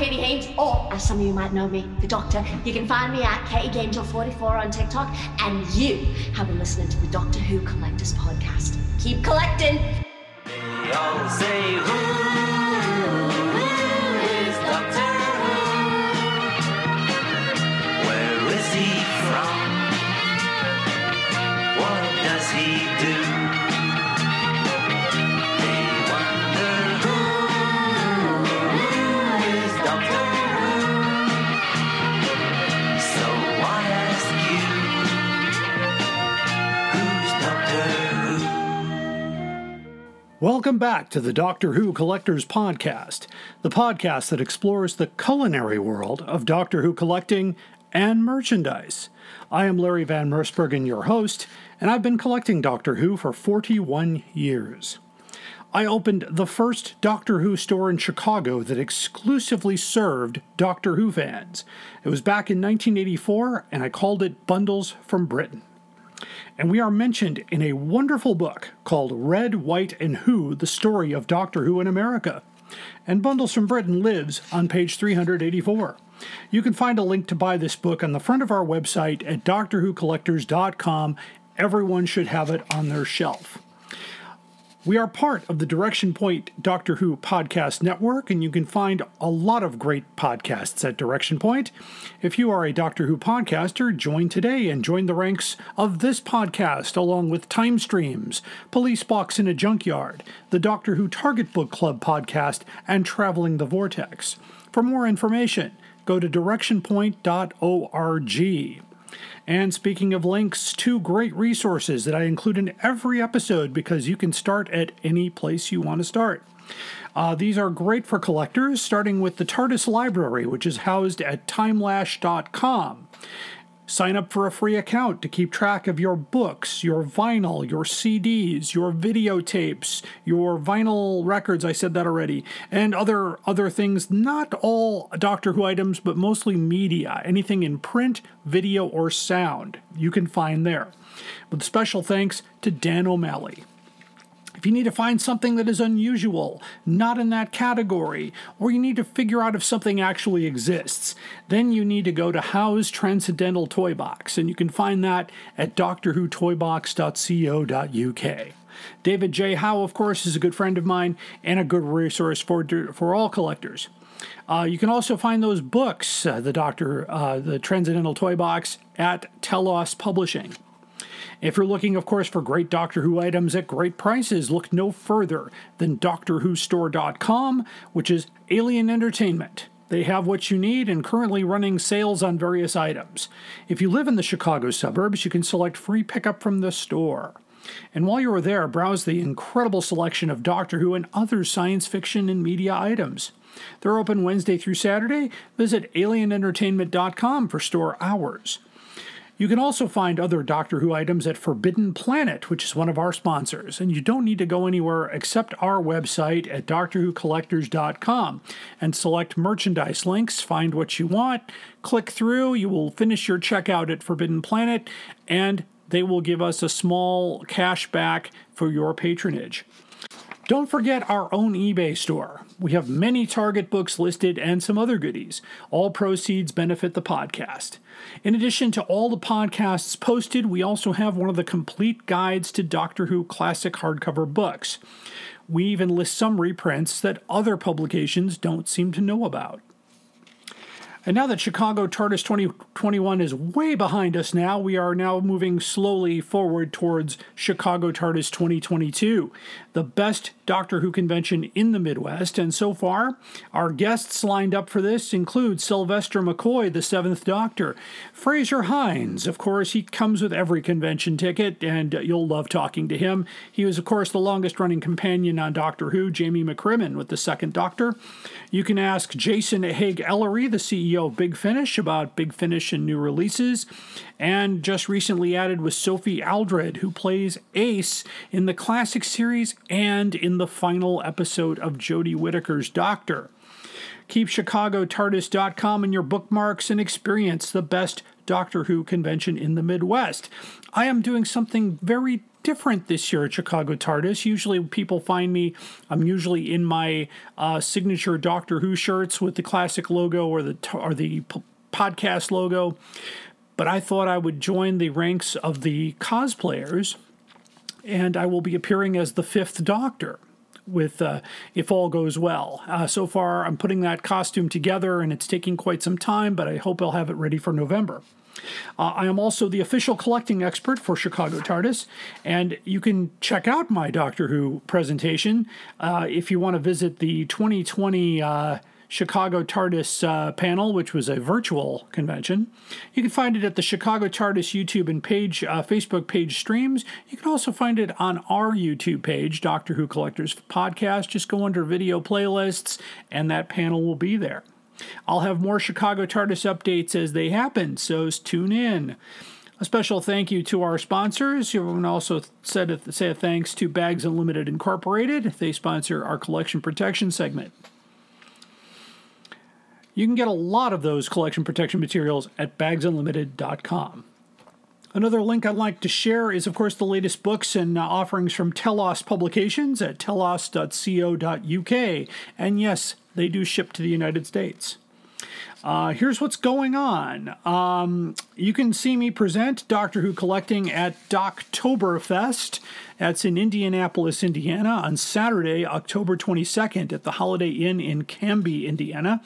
Katie Haynes, or as some of you might know me, the Doctor. You can find me at Katie KatieGangel44 on TikTok. And you have been listening to the Doctor Who Collectors Podcast. Keep collecting. Welcome back to the Doctor Who Collectors Podcast, the podcast that explores the culinary world of Doctor Who collecting and merchandise. I am Larry Van Mersbergen, your host, and I've been collecting Doctor Who for 41 years. I opened the first Doctor Who store in Chicago that exclusively served Doctor Who fans. It was back in 1984, and I called it Bundles from Britain and we are mentioned in a wonderful book called Red, White, and Who The Story of Doctor Who in America. And Bundles from Britain lives on page 384. You can find a link to buy this book on the front of our website at doctorwhocollectors.com. Everyone should have it on their shelf. We are part of the Direction Point Doctor Who podcast network, and you can find a lot of great podcasts at Direction Point. If you are a Doctor Who podcaster, join today and join the ranks of this podcast, along with Time Streams, Police Box in a Junkyard, the Doctor Who Target Book Club podcast, and Traveling the Vortex. For more information, go to directionpoint.org. And speaking of links, two great resources that I include in every episode because you can start at any place you want to start. Uh, these are great for collectors, starting with the TARDIS Library, which is housed at timelash.com. Sign up for a free account to keep track of your books, your vinyl, your CDs, your videotapes, your vinyl records, I said that already, and other other things, not all Doctor Who items, but mostly media, anything in print, video, or sound, you can find there. With special thanks to Dan O'Malley. If you need to find something that is unusual, not in that category, or you need to figure out if something actually exists, then you need to go to Howe's Transcendental Toy Box, and you can find that at doctorwhotoybox.co.uk. David J. Howe, of course, is a good friend of mine and a good resource for, for all collectors. Uh, you can also find those books, uh, the Doctor, uh, the Transcendental Toy Box, at Telos Publishing. If you're looking, of course, for great Doctor Who items at great prices, look no further than DoctorWhoStore.com, which is Alien Entertainment. They have what you need and currently running sales on various items. If you live in the Chicago suburbs, you can select free pickup from the store. And while you are there, browse the incredible selection of Doctor Who and other science fiction and media items. They're open Wednesday through Saturday. Visit alienentertainment.com for store hours. You can also find other Doctor Who items at Forbidden Planet, which is one of our sponsors, and you don't need to go anywhere except our website at DoctorWhoCollectors.com and select merchandise links, find what you want, click through, you will finish your checkout at Forbidden Planet, and they will give us a small cash back for your patronage. Don't forget our own eBay store. We have many Target books listed and some other goodies. All proceeds benefit the podcast. In addition to all the podcasts posted, we also have one of the complete guides to Doctor Who classic hardcover books. We even list some reprints that other publications don't seem to know about. And now that Chicago TARDIS 2021 is way behind us now, we are now moving slowly forward towards Chicago TARDIS 2022, the best Doctor Who convention in the Midwest. And so far, our guests lined up for this include Sylvester McCoy, the seventh Doctor, Frazer Hines. Of course, he comes with every convention ticket, and you'll love talking to him. He was, of course, the longest running companion on Doctor Who, Jamie McCrimmon, with the second Doctor. You can ask Jason Haigh-Ellery, the CEO of Big Finish, about Big Finish and new releases. And just recently added was Sophie Aldred, who plays Ace in the classic series and in the final episode of Jodie Whittaker's Doctor. Keep ChicagoTardis.com in your bookmarks and experience the best Doctor Who convention in the Midwest. I am doing something very different this year at Chicago TARDIS. Usually, people find me, I'm usually in my uh, signature Doctor Who shirts with the classic logo or the, or the p- podcast logo. But I thought I would join the ranks of the cosplayers, and I will be appearing as the fifth Doctor with uh, if all goes well. Uh, so far, I'm putting that costume together, and it's taking quite some time, but I hope I'll have it ready for November. Uh, I am also the official collecting expert for Chicago TARDIS, and you can check out my Doctor Who presentation uh, if you want to visit the 2020 uh, Chicago TARDIS uh, panel, which was a virtual convention. You can find it at the Chicago TARDIS YouTube and page, uh, Facebook page streams. You can also find it on our YouTube page, Doctor Who Collectors Podcast. Just go under video playlists, and that panel will be there. I'll have more Chicago TARDIS updates as they happen, so tune in. A special thank you to our sponsors. You can also say a thanks to Bags Unlimited Incorporated. They sponsor our collection protection segment. You can get a lot of those collection protection materials at bagsunlimited.com. Another link I'd like to share is, of course, the latest books and uh, offerings from Telos Publications at telos.co.uk. And yes, they do ship to the United States. Uh, here's what's going on. Um, you can see me present Doctor Who Collecting at Doctoberfest. That's in Indianapolis, Indiana, on Saturday, October 22nd at the Holiday Inn in Canby, Indiana.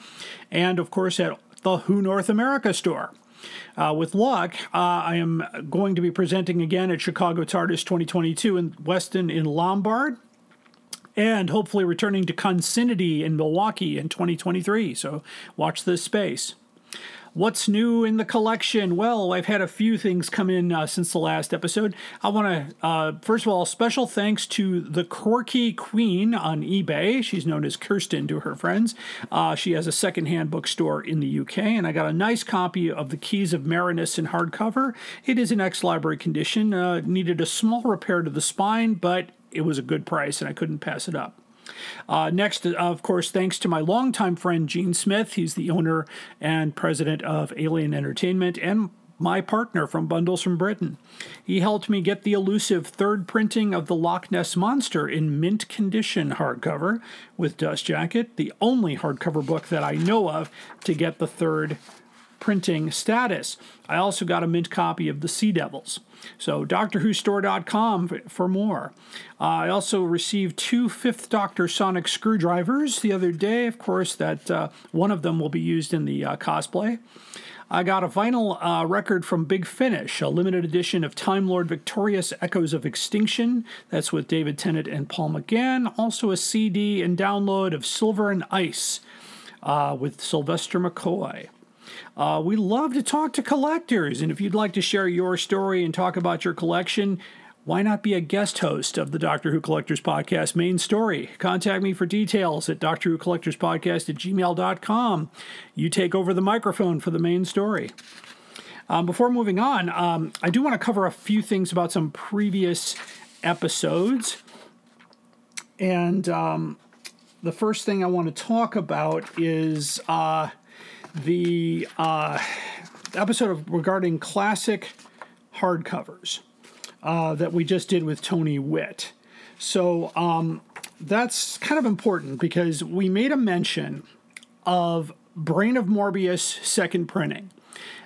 And, of course, at the Who North America store. Uh, with luck, uh, I am going to be presenting again at Chicago TARDIS 2022 in Westin in Lombard and hopefully returning to Konsinity in Milwaukee in 2023. So watch this space. What's new in the collection? Well, I've had a few things come in uh, since the last episode. I want to, uh, first of all, special thanks to the Quirky Queen on eBay. She's known as Kirsten to her friends. Uh, she has a secondhand bookstore in the UK, and I got a nice copy of The Keys of Marinus in hardcover. It is in ex library condition, uh, needed a small repair to the spine, but it was a good price and I couldn't pass it up. Uh, next, of course, thanks to my longtime friend Gene Smith. He's the owner and president of Alien Entertainment and my partner from Bundles from Britain. He helped me get the elusive third printing of the Loch Ness Monster in mint condition hardcover with Dust Jacket, the only hardcover book that I know of to get the third printing status. I also got a mint copy of The Sea Devils. So, DoctorWhoStore.com for more. Uh, I also received two Fifth Doctor Sonic screwdrivers the other day. Of course, that uh, one of them will be used in the uh, cosplay. I got a vinyl uh, record from Big Finish, a limited edition of Time Lord Victorious Echoes of Extinction. That's with David Tennant and Paul McGann. Also, a CD and download of Silver and Ice uh, with Sylvester McCoy. Uh, we love to talk to collectors, and if you'd like to share your story and talk about your collection, why not be a guest host of the Doctor Who Collectors Podcast main story? Contact me for details at Doctor Who Collectors Podcast at gmail.com. You take over the microphone for the main story. Um, before moving on, um, I do want to cover a few things about some previous episodes. And um, the first thing I want to talk about is uh, the uh, episode of, regarding classic hardcovers uh, that we just did with Tony Witt. So um, that's kind of important because we made a mention of Brain of Morbius second printing.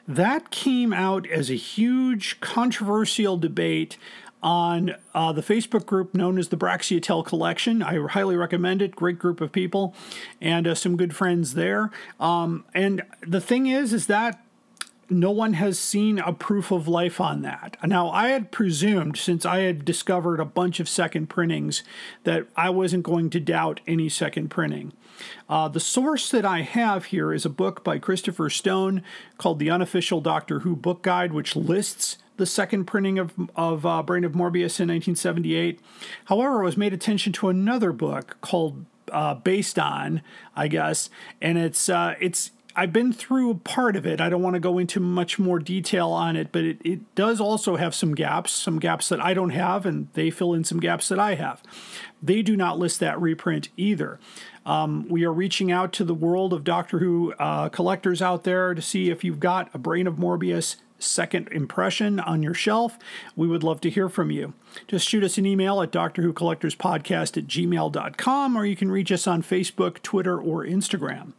That came out as a huge controversial debate on uh, the Facebook group known as the Braxiatel Collection. I highly recommend it. Great group of people and uh, some good friends there. Um, and the thing is, is that no one has seen a proof of life on that. Now, I had presumed, since I had discovered a bunch of second printings, that I wasn't going to doubt any second printing. Uh, the source that I have here is a book by Christopher Stone called The Unofficial Doctor Who Book Guide, which lists the second printing of, of uh, Brain of Morbius in 1978. However, I was made attention to another book called uh, Based On, I guess, and it's uh, it's I've been through a part of it. I don't want to go into much more detail on it, but it, it does also have some gaps, some gaps that I don't have, and they fill in some gaps that I have. They do not list that reprint either. Um, we are reaching out to the world of Doctor Who uh, collectors out there to see if you've got a Brain of Morbius second impression on your shelf. We would love to hear from you. Just shoot us an email at Doctor Who Collectors Podcast at gmail.com, or you can reach us on Facebook, Twitter, or Instagram.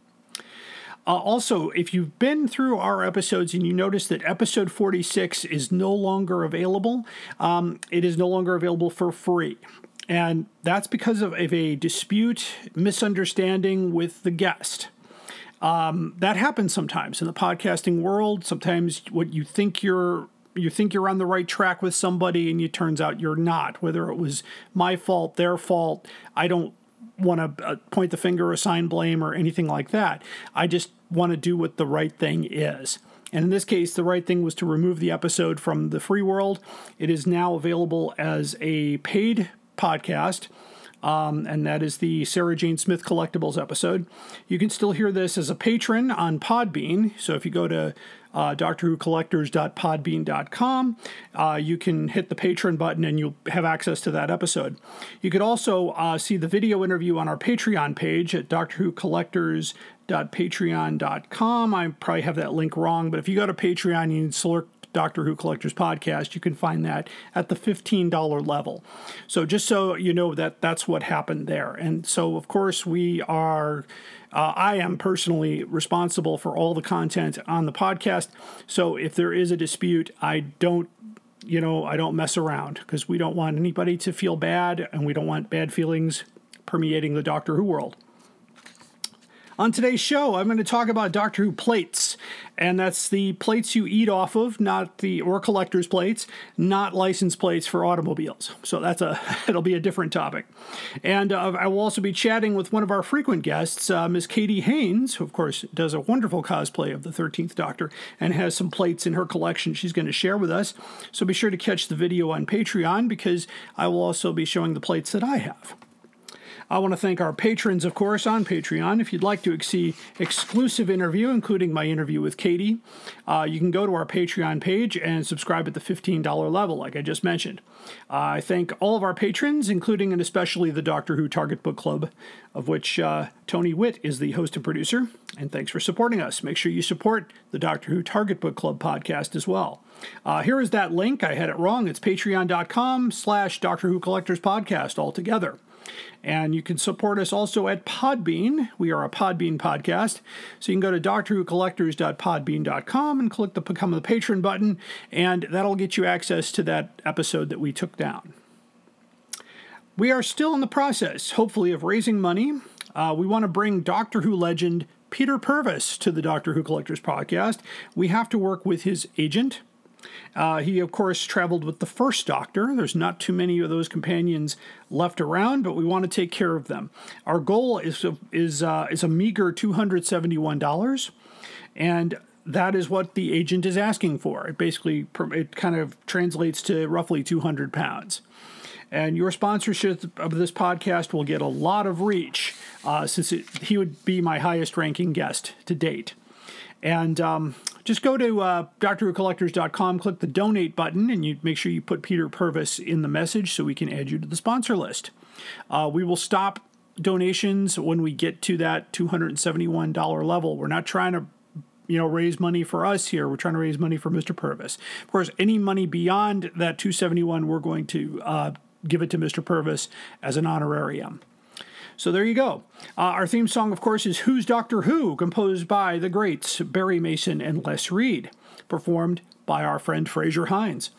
Uh, also, if you've been through our episodes and you notice that episode 46 is no longer available, um, it is no longer available for free. And that's because of, of a dispute, misunderstanding with the guest. Um, that happens sometimes in the podcasting world. Sometimes what you think you're you think you're on the right track with somebody and it turns out you're not whether it was my fault their fault i don't want to uh, point the finger, assign blame, or anything like that. I just want to do what the right thing is. And in this case, the right thing was to remove the episode from the free world. It is now available as a paid podcast. Um, and that is the Sarah Jane Smith Collectibles episode. You can still hear this as a patron on Podbean. So if you go to uh, doctorwhocollectors.podbean.com. Uh, you can hit the patron button and you'll have access to that episode. You could also uh, see the video interview on our Patreon page at doctorwhocollectors.patreon.com. I probably have that link wrong, but if you go to Patreon, you can select Doctor Who Collectors Podcast, you can find that at the $15 level. So just so you know that that's what happened there. And so, of course, we are uh, I am personally responsible for all the content on the podcast. So if there is a dispute, I don't you know, I don't mess around because we don't want anybody to feel bad and we don't want bad feelings permeating the Doctor Who world. On today's show, I'm going to talk about Doctor Who plates, and that's the plates you eat off of, not the or collector's plates, not license plates for automobiles. So that's a it'll be a different topic. And uh, I will also be chatting with one of our frequent guests, uh, Miss Katie Haynes, who of course does a wonderful cosplay of the 13th Doctor and has some plates in her collection she's going to share with us. So be sure to catch the video on Patreon because I will also be showing the plates that I have. I want to thank our patrons, of course, on Patreon. If you'd like to see exclusive interview, including my interview with Katie, uh, you can go to our Patreon page and subscribe at the $15 level, like I just mentioned. Uh, I thank all of our patrons, including and especially the Doctor Who Target Book Club, of which uh, Tony Witt is the host and producer. And thanks for supporting us. Make sure you support the Doctor Who Target Book Club podcast as well. Uh, here is that link. I had it wrong. It's patreon.com slash Doctor Who Collectors Podcast altogether. And you can support us also at Podbean. We are a Podbean podcast. So you can go to doctorwhocollectors.podbean.com and click the Become a Patron button, and that'll get you access to that episode that we took down. We are still in the process, hopefully, of raising money. Uh, we want to bring Doctor Who legend Peter Purves to the Doctor Who Collectors podcast. We have to work with his agent. Uh, he, of course, traveled with the first Doctor. There's not too many of those companions left around, but we want to take care of them. Our goal is is uh, is a meager two hundred seventy one dollars, and that is what the agent is asking for. It basically it kind of translates to roughly two hundred pounds. And your sponsorship of this podcast will get a lot of reach, uh, since it, he would be my highest ranking guest to date. And um, just go to uh, drwhocollectors.com, click the donate button, and you make sure you put Peter Purves in the message so we can add you to the sponsor list. Uh, we will stop donations when we get to that $271 level. We're not trying to you know raise money for us here we're trying to raise money for mr purves of course any money beyond that 271 we're going to uh, give it to mr purves as an honorarium so there you go. Uh, our theme song, of course, is Who's Doctor Who, composed by the greats Barry Mason and Les Reed, performed by our friend Frazer Hines,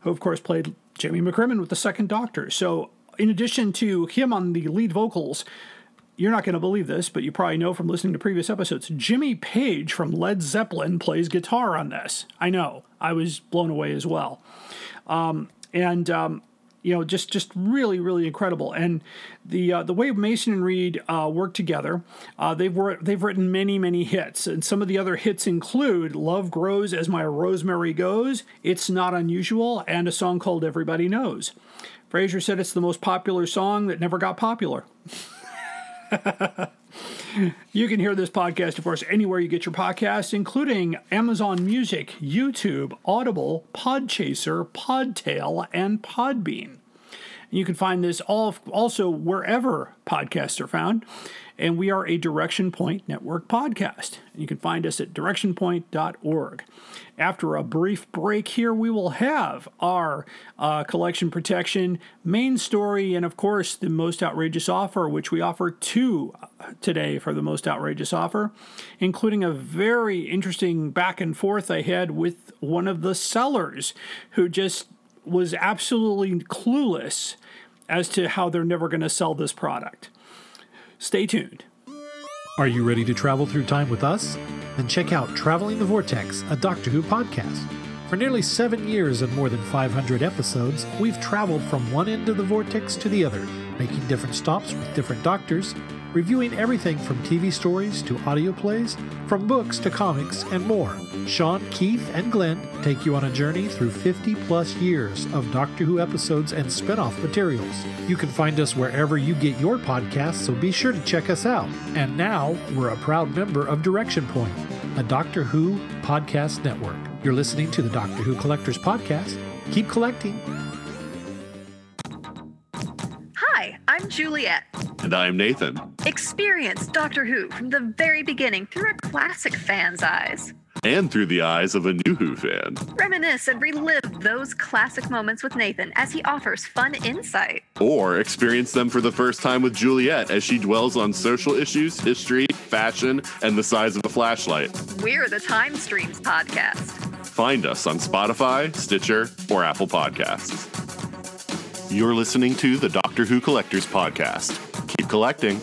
who, of course, played Jamie McCrimmon with the Second Doctor. So, in addition to him on the lead vocals, you're not going to believe this, but you probably know from listening to previous episodes. Jimmy Page from Led Zeppelin plays guitar on this. I know. I was blown away as well. Um, and um, you know, just just really really incredible. And the uh, the way Mason and Reed uh, work together, uh, they've wor- they've written many many hits, and some of the other hits include "Love Grows as My Rosemary Goes," "It's Not Unusual," and a song called "Everybody Knows." Frazer said it's the most popular song that never got popular. you can hear this podcast, of course, anywhere you get your podcasts, including Amazon Music, YouTube, Audible, Podchaser, Podtail, and Podbean. You can find this all also wherever podcasts are found. And we are a Direction Point Network podcast. You can find us at directionpoint.org. After a brief break here, we will have our uh, collection protection main story and, of course, the most outrageous offer, which we offer two uh, today for the most outrageous offer, including a very interesting back and forth I had with one of the sellers who just was absolutely clueless as to how they're never going to sell this product. Stay tuned. Are you ready to travel through time with us? Then check out Traveling the Vortex, a Doctor Who podcast. For nearly seven years and more than 500 episodes, we've traveled from one end of the vortex to the other, making different stops with different doctors, reviewing everything from TV stories to audio plays, from books to comics, and more. Sean, Keith, and Glenn take you on a journey through 50 plus years of Doctor Who episodes and spin off materials. You can find us wherever you get your podcasts, so be sure to check us out. And now, we're a proud member of Direction Point, a Doctor Who podcast network. You're listening to the Doctor Who Collectors Podcast. Keep collecting. Hi, I'm Juliet. And I'm Nathan. Experience Doctor Who from the very beginning through a classic fan's eyes. And through the eyes of a new Who fan. Reminisce and relive those classic moments with Nathan as he offers fun insight. Or experience them for the first time with Juliet as she dwells on social issues, history, fashion, and the size of a flashlight. We're the Time Streams podcast. Find us on Spotify, Stitcher, or Apple Podcasts. You're listening to the Doctor Who Collectors Podcast. Keep collecting.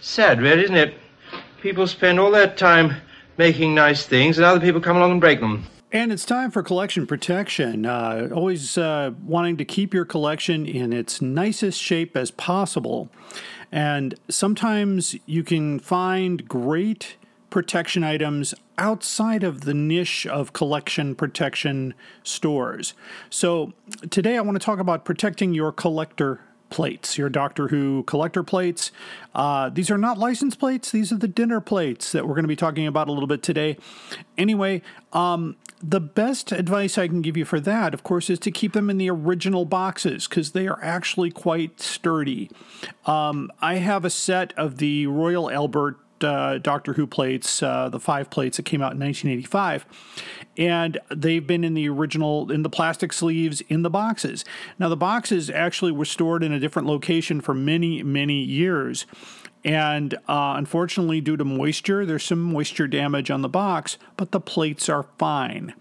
Sad, really, isn't it? People spend all their time making nice things, and other people come along and break them. And it's time for collection protection. Uh, always uh, wanting to keep your collection in its nicest shape as possible. And sometimes you can find great protection items outside of the niche of collection protection stores. So today I want to talk about protecting your collector plates, your Doctor Who collector plates. Uh, these are not license plates, these are the dinner plates that we're going to be talking about a little bit today. Anyway, um, the best advice I can give you for that, of course, is to keep them in the original boxes because they are actually quite sturdy. Um, I have a set of the Royal Albert uh, Doctor Who plates, uh, the five plates that came out in 1985, and they've been in the original, in the plastic sleeves, in the boxes. Now, the boxes actually were stored in a different location for many, many years. And uh, unfortunately, due to moisture, there's some moisture damage on the box, but the plates are fine.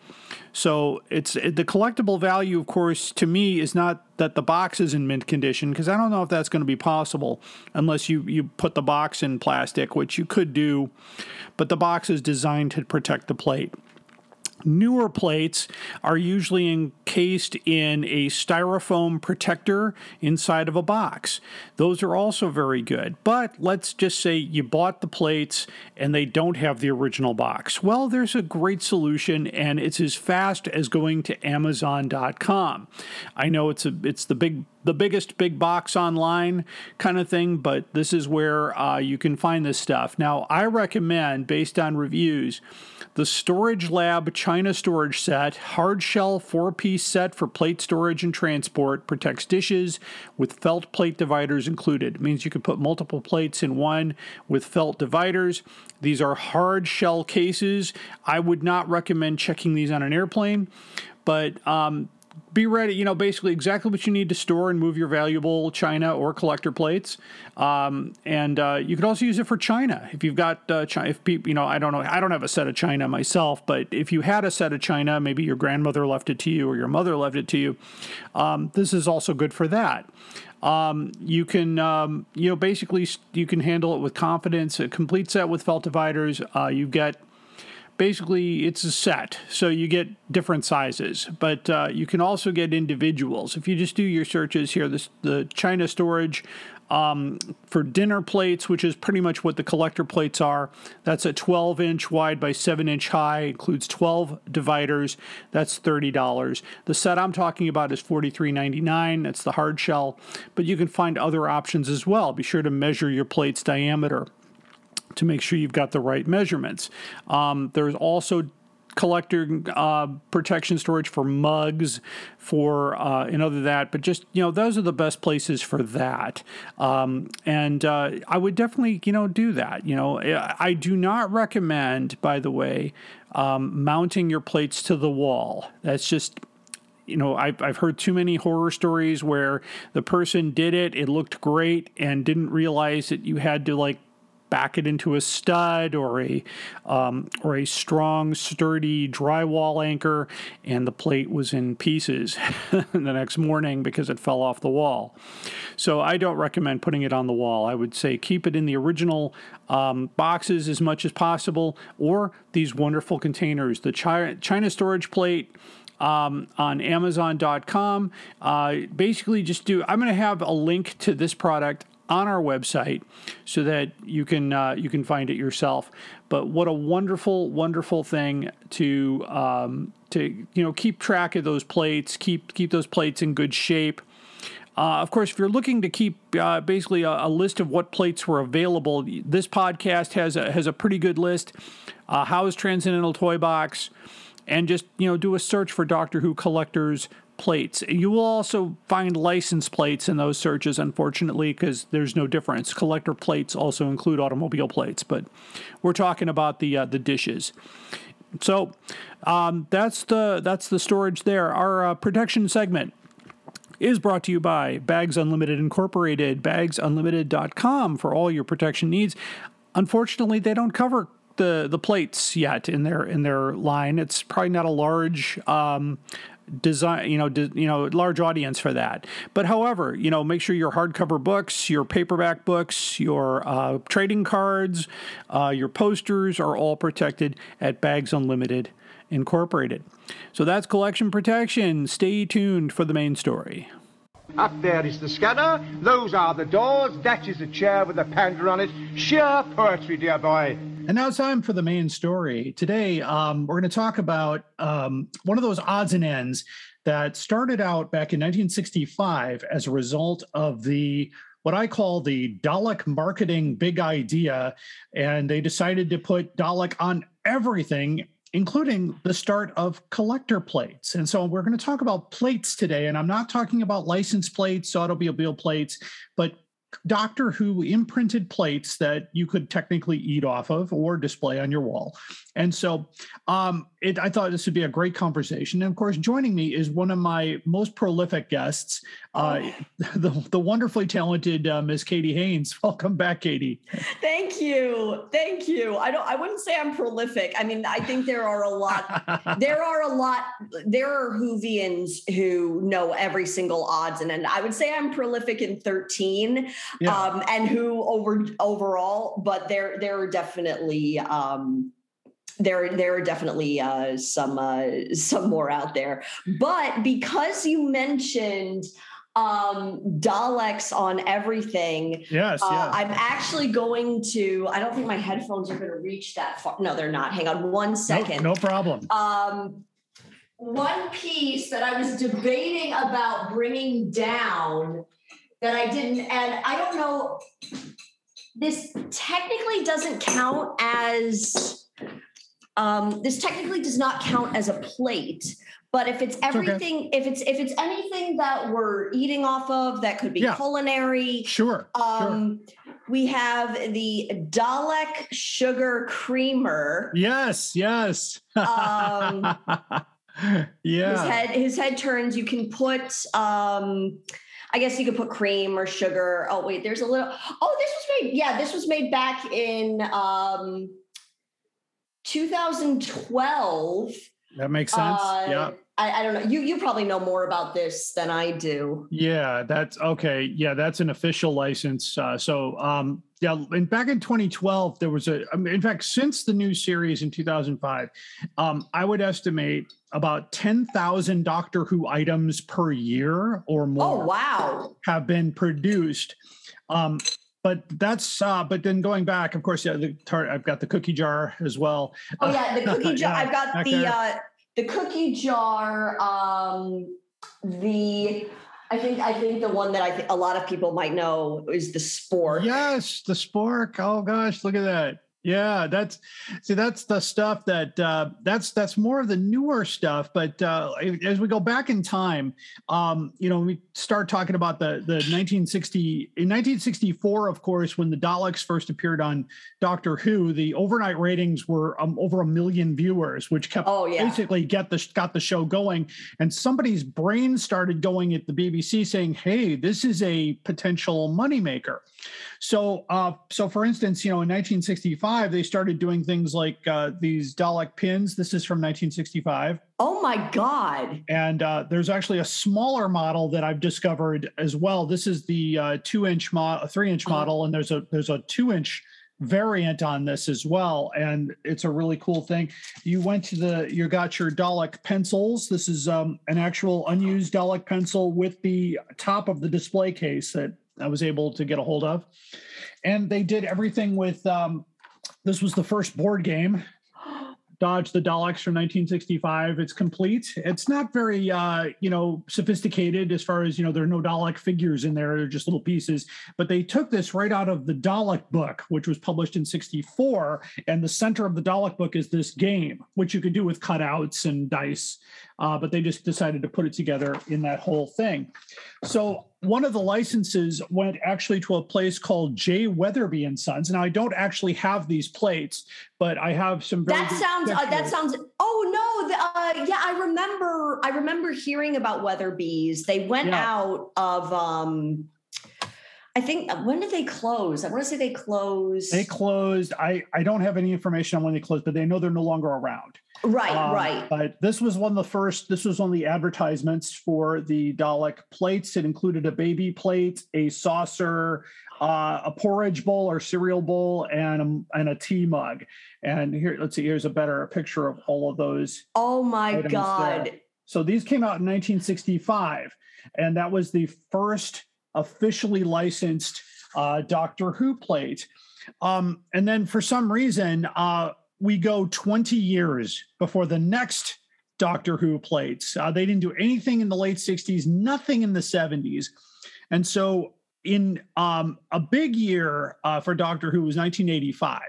So it's the collectible value, of course, to me is not that the box is in mint condition because I don't know if that's going to be possible unless you you put the box in plastic, which you could do, but the box is designed to protect the plate. Newer plates are usually encased in a styrofoam protector inside of a box. Those are also very good. But let's just say you bought the plates and they don't have the original box. Well, there's a great solution and it's as fast as going to amazon.com. I know it's a it's the big the biggest big box online kind of thing, but this is where uh, you can find this stuff. Now, I recommend, based on reviews, the Storage Lab China storage set, hard shell four piece set for plate storage and transport, protects dishes with felt plate dividers included. It means you can put multiple plates in one with felt dividers. These are hard shell cases. I would not recommend checking these on an airplane, but um, be ready, you know, basically exactly what you need to store and move your valuable china or collector plates. Um, and uh, you could also use it for china if you've got uh, china. If people, you know, I don't know, I don't have a set of china myself, but if you had a set of china, maybe your grandmother left it to you or your mother left it to you. Um, this is also good for that. Um, you can, um, you know, basically you can handle it with confidence. A complete set with felt dividers. Uh, you get basically it's a set so you get different sizes but uh, you can also get individuals. If you just do your searches here this the china storage um, for dinner plates which is pretty much what the collector plates are that's a 12 inch wide by 7 inch high includes 12 dividers that's $30 the set i'm talking about is $43.99 that's the hard shell but you can find other options as well. Be sure to measure your plate's diameter to make sure you've got the right measurements. Um, there's also collector uh, protection storage for mugs, for uh, and other that. But just you know, those are the best places for that. Um, and uh, I would definitely you know do that. You know, I do not recommend, by the way, um, mounting your plates to the wall. That's just you know, I've, I've heard too many horror stories where the person did it, it looked great, and didn't realize that you had to like back it into a stud or a um, or a strong, sturdy drywall anchor, and the plate was in pieces the next morning because it fell off the wall. So I don't recommend putting it on the wall. I would say keep it in the original um, boxes as much as possible, or these wonderful containers. The China, storage plate um, on Amazon.com. Uh, basically, just do. I'm going to have a link to this product on our website so that you can uh, you can find it yourself. But what a wonderful, wonderful thing to um, to you know keep track of those plates, keep keep those plates in good shape. Uh, of course, if you're looking to keep uh, basically a, a, list of what plates were available, this podcast has a, has a pretty good list. Uh, Howe's Transcendental Toy Box, and just you know do a search for Doctor Who collectors plates. You will also find license plates in those searches, unfortunately, because there's no difference. Collector plates also include automobile plates, but we're talking about the uh, the dishes. So um, that's the that's the storage there. Our uh, protection segment is brought to you by Bags Unlimited Incorporated, bagsunlimited.com for all your protection needs. Unfortunately, they don't cover the the plates yet in their in their line. It's probably not a large um, design you know de, you know large audience for that. But however you know make sure your hardcover books your paperback books your uh, trading cards uh, your posters are all protected at bags unlimited incorporated. So that's collection protection. Stay tuned for the main story Up there is the scanner, those are the doors, that is a chair with a panda on it. Sheer poetry, dear boy. And now it's time for the main story. Today, um, we're going to talk about um, one of those odds and ends that started out back in 1965 as a result of the what I call the Dalek marketing big idea. And they decided to put Dalek on everything, including the start of collector plates. And so we're going to talk about plates today. And I'm not talking about license plates, automobile plates, but Doctor Who imprinted plates that you could technically eat off of or display on your wall. And so um, it, I thought this would be a great conversation. And of course, joining me is one of my most prolific guests, uh, the, the wonderfully talented uh, Miss Katie Haynes. Welcome back, Katie. Thank you. Thank you. I don't I wouldn't say I'm prolific. I mean, I think there are a lot there are a lot there are Whovians who know every single odds and end. I would say I'm prolific in 13 Yeah. um and who over overall, but there there are definitely um there, there are definitely uh, some uh, some more out there, but because you mentioned um, Daleks on everything, Yes, uh, yeah. I'm actually going to. I don't think my headphones are going to reach that far. No, they're not. Hang on one second. no, no problem. Um, one piece that I was debating about bringing down that I didn't, and I don't know. This technically doesn't count as. Um, this technically does not count as a plate, but if it's okay. everything, if it's if it's anything that we're eating off of, that could be Yeah. culinary. Sure. Um, we have the Dalek sugar creamer. Yes, yes. Um, His head his head turns. You can put um I guess you could put cream or sugar. Oh wait, there's a little Oh, this was made yeah, this was made back in um 2012. That makes sense. Uh, yeah. I, I don't know. You you probably know more about this than I do. Yeah, that's okay. Yeah, that's an official license. Uh, so, um, yeah, and back in 2012, there was a. I mean, in fact, since the new series in 2005, um, I would estimate about 10,000 Doctor Who items per year or more Oh wow. have been produced. Um, but that's uh, but then going back, of course, yeah, the tar- I've got the cookie jar as well. Oh yeah, the cookie jar. Yeah, I've got the there. uh the cookie jar. Um, the I think I think the one that I think a lot of people might know is the spork. Yes, the spork. Oh gosh, look at that. Yeah, that's see, that's the stuff that uh, that's that's more of the newer stuff. But uh, as we go back in time, um, you know, we start talking about the the 1960 in 1964, of course, when the Daleks first appeared on Doctor Who, the overnight ratings were um, over a million viewers, which kept Oh, yeah. basically get the got the show going. And somebody's brain started going at the BBC, saying, "Hey, this is a potential moneymaker." So, uh, so for instance, you know, in 1965, they started doing things like uh, these Dalek pins. This is from 1965, Oh my God. and uh, there's actually a smaller model that I've discovered as well. This is the uh, two-inch model, three-inch model, and there's a there's a two-inch variant on this as well and it's a really cool thing you went to the you got your dalek pencils this is um, an actual unused dalek pencil with the top of the display case that i was able to get a hold of. And they did everything with um, this was the first board game. Dodge the daleks from 1965 it's complete. It's not very uh you know sophisticated as far as you know there are no dalek figures in there. They're just little pieces. But they took this right out of the dalek book which was published in 64 and the center of the dalek book is this game which you could do with cutouts and dice. Uh, but they just decided to put it together in that whole thing. So one of the licenses went actually to a place called J. Weatherby and Sons. Now I don't actually have these plates, but I have some. Very That good sounds. Uh, that sounds. Oh no. The, uh, yeah, I remember. I remember hearing about Weatherby's. They went Yeah. out of. um I think when did they close? I want to say they closed. They closed. I I don't have any information on when they closed, but they know they're no longer around. Right. Um, right. But this was one of the first. This was one of the advertisements for the Dalek plates. It included a baby plate, a saucer, uh, a porridge bowl or cereal bowl, and a, and a tea mug. And here, let's see. Here's a better picture of all of those Oh my God. there. So these came out in 1965, and that was the first officially licensed uh, Doctor Who plate. Um, and then for some reason, uh, we go 20 years before the next Doctor Who plates. Uh, they didn't do anything in the late 60s, nothing in the 70s. And so, in um, a big year uh, for Doctor Who was 1985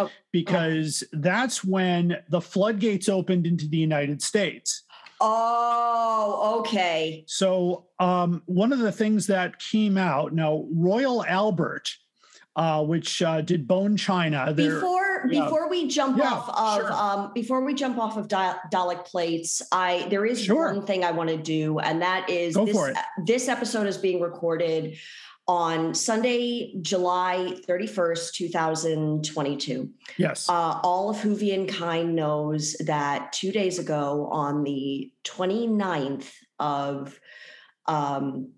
Oh. because that's when the floodgates opened into the United States. Oh, okay. So, um, one of the things that came out now, Royal Albert, uh, which uh, did Bone China, they're- Before yeah. before we jump Yeah, off of sure. um before we jump off of Dal- Dalek plates, I there is Sure. one thing I want to do, and that is Go this, this episode is being recorded on Sunday, July 31st, 2022. yes, Uh, all of Whovian kind knows that two days ago, on the 29th of um,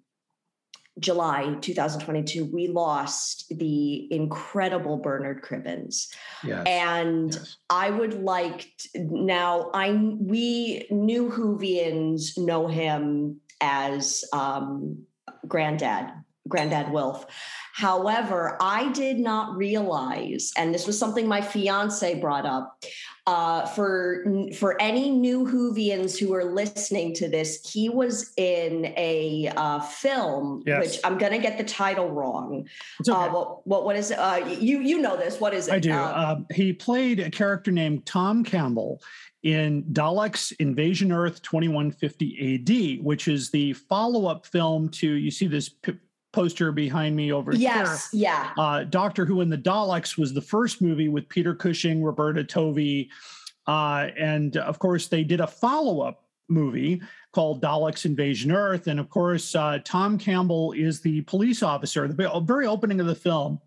July 2022, we lost the incredible Bernard Cribbins. yes, And yes. I would like to, now. I we new Whovians know him as um, Granddad, Granddad Wilf. However, I did not realize, and this was something my fiance brought up. Uh, for for any new Whovians who are listening to this, he was in a uh, film, Yes. which I'm going to get the title wrong. Okay. Uh, what what what is it? Uh, you you know this? What is it? I do. Uh, Um, he played a character named Tom Campbell in Daleks Invasion Earth 2150 AD, which is the follow up film to, you see this p- poster behind me over here. Yes, yeah. Uh, Doctor Who and the Daleks was the first movie with Peter Cushing, Roberta Tovey. Uh, and of course, they did a follow up movie called Daleks Invasion Earth. And of course, uh, Tom Campbell is the police officer. The very opening of the film,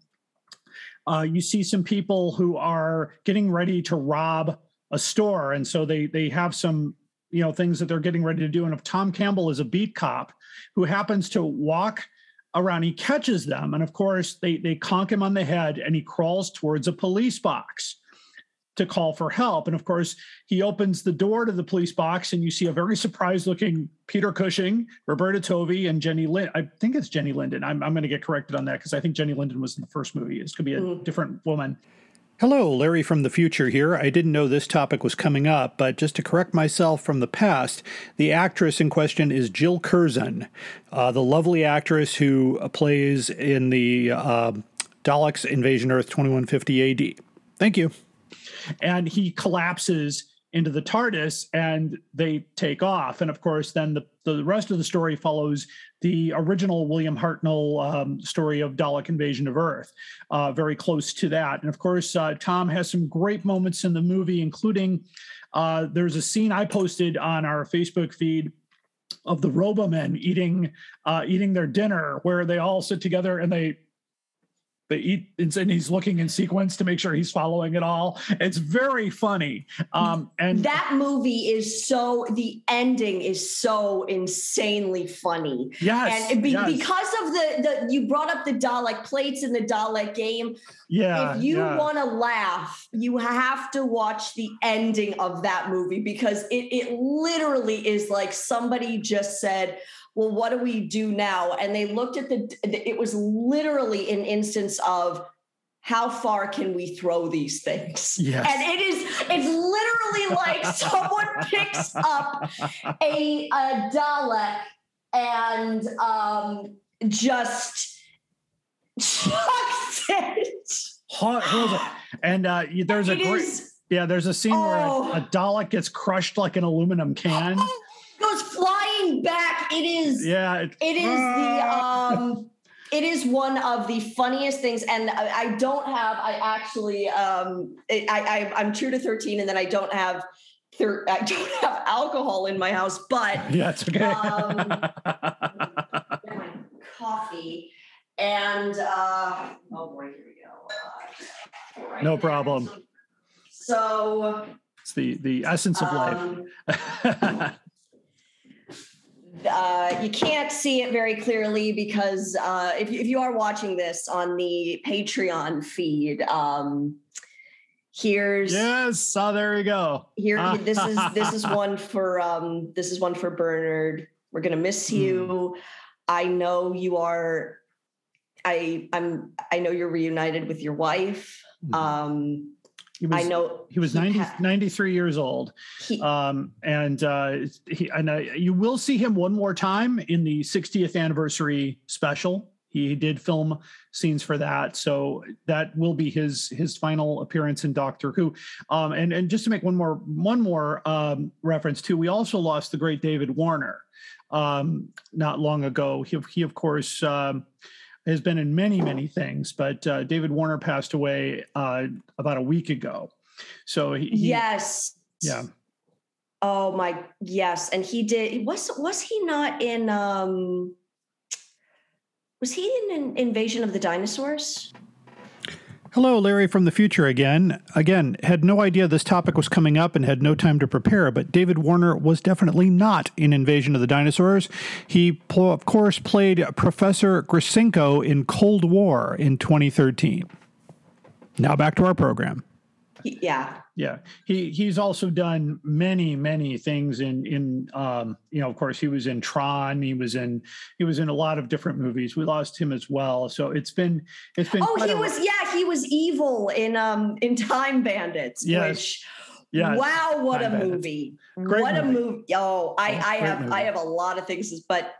uh, you see some people who are getting ready to rob a store. And so they they have some you know things that they're getting ready to do. And if Tom Campbell is a beat cop who happens to walk around, he catches them. And of course, they they conk him on the head and he crawls towards a police box to call for help. And of course, he opens the door to the police box, and you see a very surprised looking Peter Cushing, Roberta Tovey, and Jenny Lind. I think it's Jennie Linden. I'm, I'm going to get corrected on that because I think Jennie Linden was in the first movie. This could be a hmm. different woman. Hello, Larry from the future here. I didn't know this topic was coming up, but just to correct myself from the past, the actress in question is Jill Curzon, uh, the lovely actress who plays in the uh, Daleks Invasion Earth 2150 AD. Thank you. And he collapses into the TARDIS and they take off. And of course, then the, the rest of the story follows the original William Hartnell um, story of Dalek invasion of Earth, uh, very close to that. And of course, uh, Tom has some great moments in the movie, including uh, there's a scene I posted on our Facebook feed of the Robomen eating uh, eating their dinner, where they all sit together and they they eat and he's looking in sequence to make sure he's following it all. It's very funny. Um, and that movie is so the ending is so insanely funny. Yes, and be, yes. because of the the you brought up the Dalek plates in the Dalek game. Yeah, if you yeah. want to laugh, you have to watch the ending of that movie because it it literally is like somebody just said well, what do we do now? And they looked at the, it was literally an instance of how far can we throw these things? Yes. And it is, it's literally like someone picks up a, a Dalek and um, just chucks it. Hold on. and uh, there's a It great is- yeah. There's a scene where Oh. a, a Dalek gets crushed like an aluminum can. goes flying back. It is Yeah, it, It is the um it is one of the funniest things and I, I don't have I actually um I, I I'm true to 13 and then I don't have thir- I don't have alcohol in my house but yeah, it's okay. um, coffee and uh oh boy here we go uh, right No problem. so it's the the essence of um, life. Uh, you can't see it very clearly because uh, if, if you are watching this on the Patreon feed, um, here's yes. Oh, there we go. here. this is this is one for um, this is one for Bernard. We're gonna miss you. I know you are. I I'm I know you're reunited with your wife. Um, He was, I know he was he 90, ha- 93 years old. he, Um, and uh, he, and uh, you will see him one more time in the 60th anniversary special. He did film scenes for that, so that will be his his final appearance in Doctor Who. Um, and and just to make one more one more um, reference too, we also lost the great David Warner um, not long ago. He he of course. Um, has been in many many things, but uh, David Warner passed away uh, about a week ago. So he, he yes. yeah. Oh my yes, and he did. Was was he not in? um Was he in an Invasion of the Dinosaurs? Hello, Larry from the future again. Again, had no idea this topic was coming up and had no time to prepare, but David Warner was definitely not in Invasion of the Dinosaurs. He, of course, played Professor Grisenko in Cold War in 2013. Now back to our program. He- yeah. Yeah, he he's also done many many things in in um, you know of course he was in Tron he was in he was in a lot of different movies. We lost him as well, so it's been it's been Oh, he a- was. Yeah, he was evil in um in Time Bandits. Yes. Which, Yes, wow, what Time a Bandits. movie! Great what a movie. movie! Oh, I I have movie. I have a lot of things, but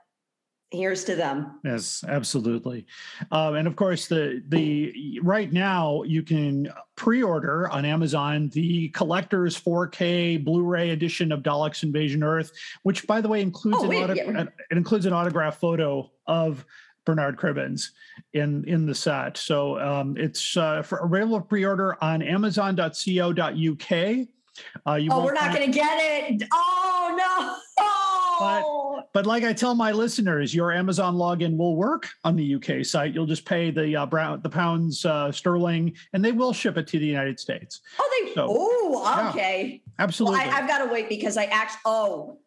here's to them. Yes, absolutely. Um, and of course, the the right now you can pre-order on Amazon the collector's 4K Blu-ray edition of Daleks Invasion Earth, which, by the way, includes Oh, an wait, auto- yeah. it includes an autograph photo of Bernard Cribbins in in the set. So um, it's uh, for available pre-order on Amazon.co.uk. Uh, you Oh, we're not find- going to get it. Oh no! Oh. But like I tell my listeners, your Amazon login will work on the UK site. You'll just pay the uh, brown, the pounds uh, sterling, and they will ship it to the United States. Oh, they. So, oh, yeah. okay. Absolutely. Well, I, I've got to wait because I act. Oh,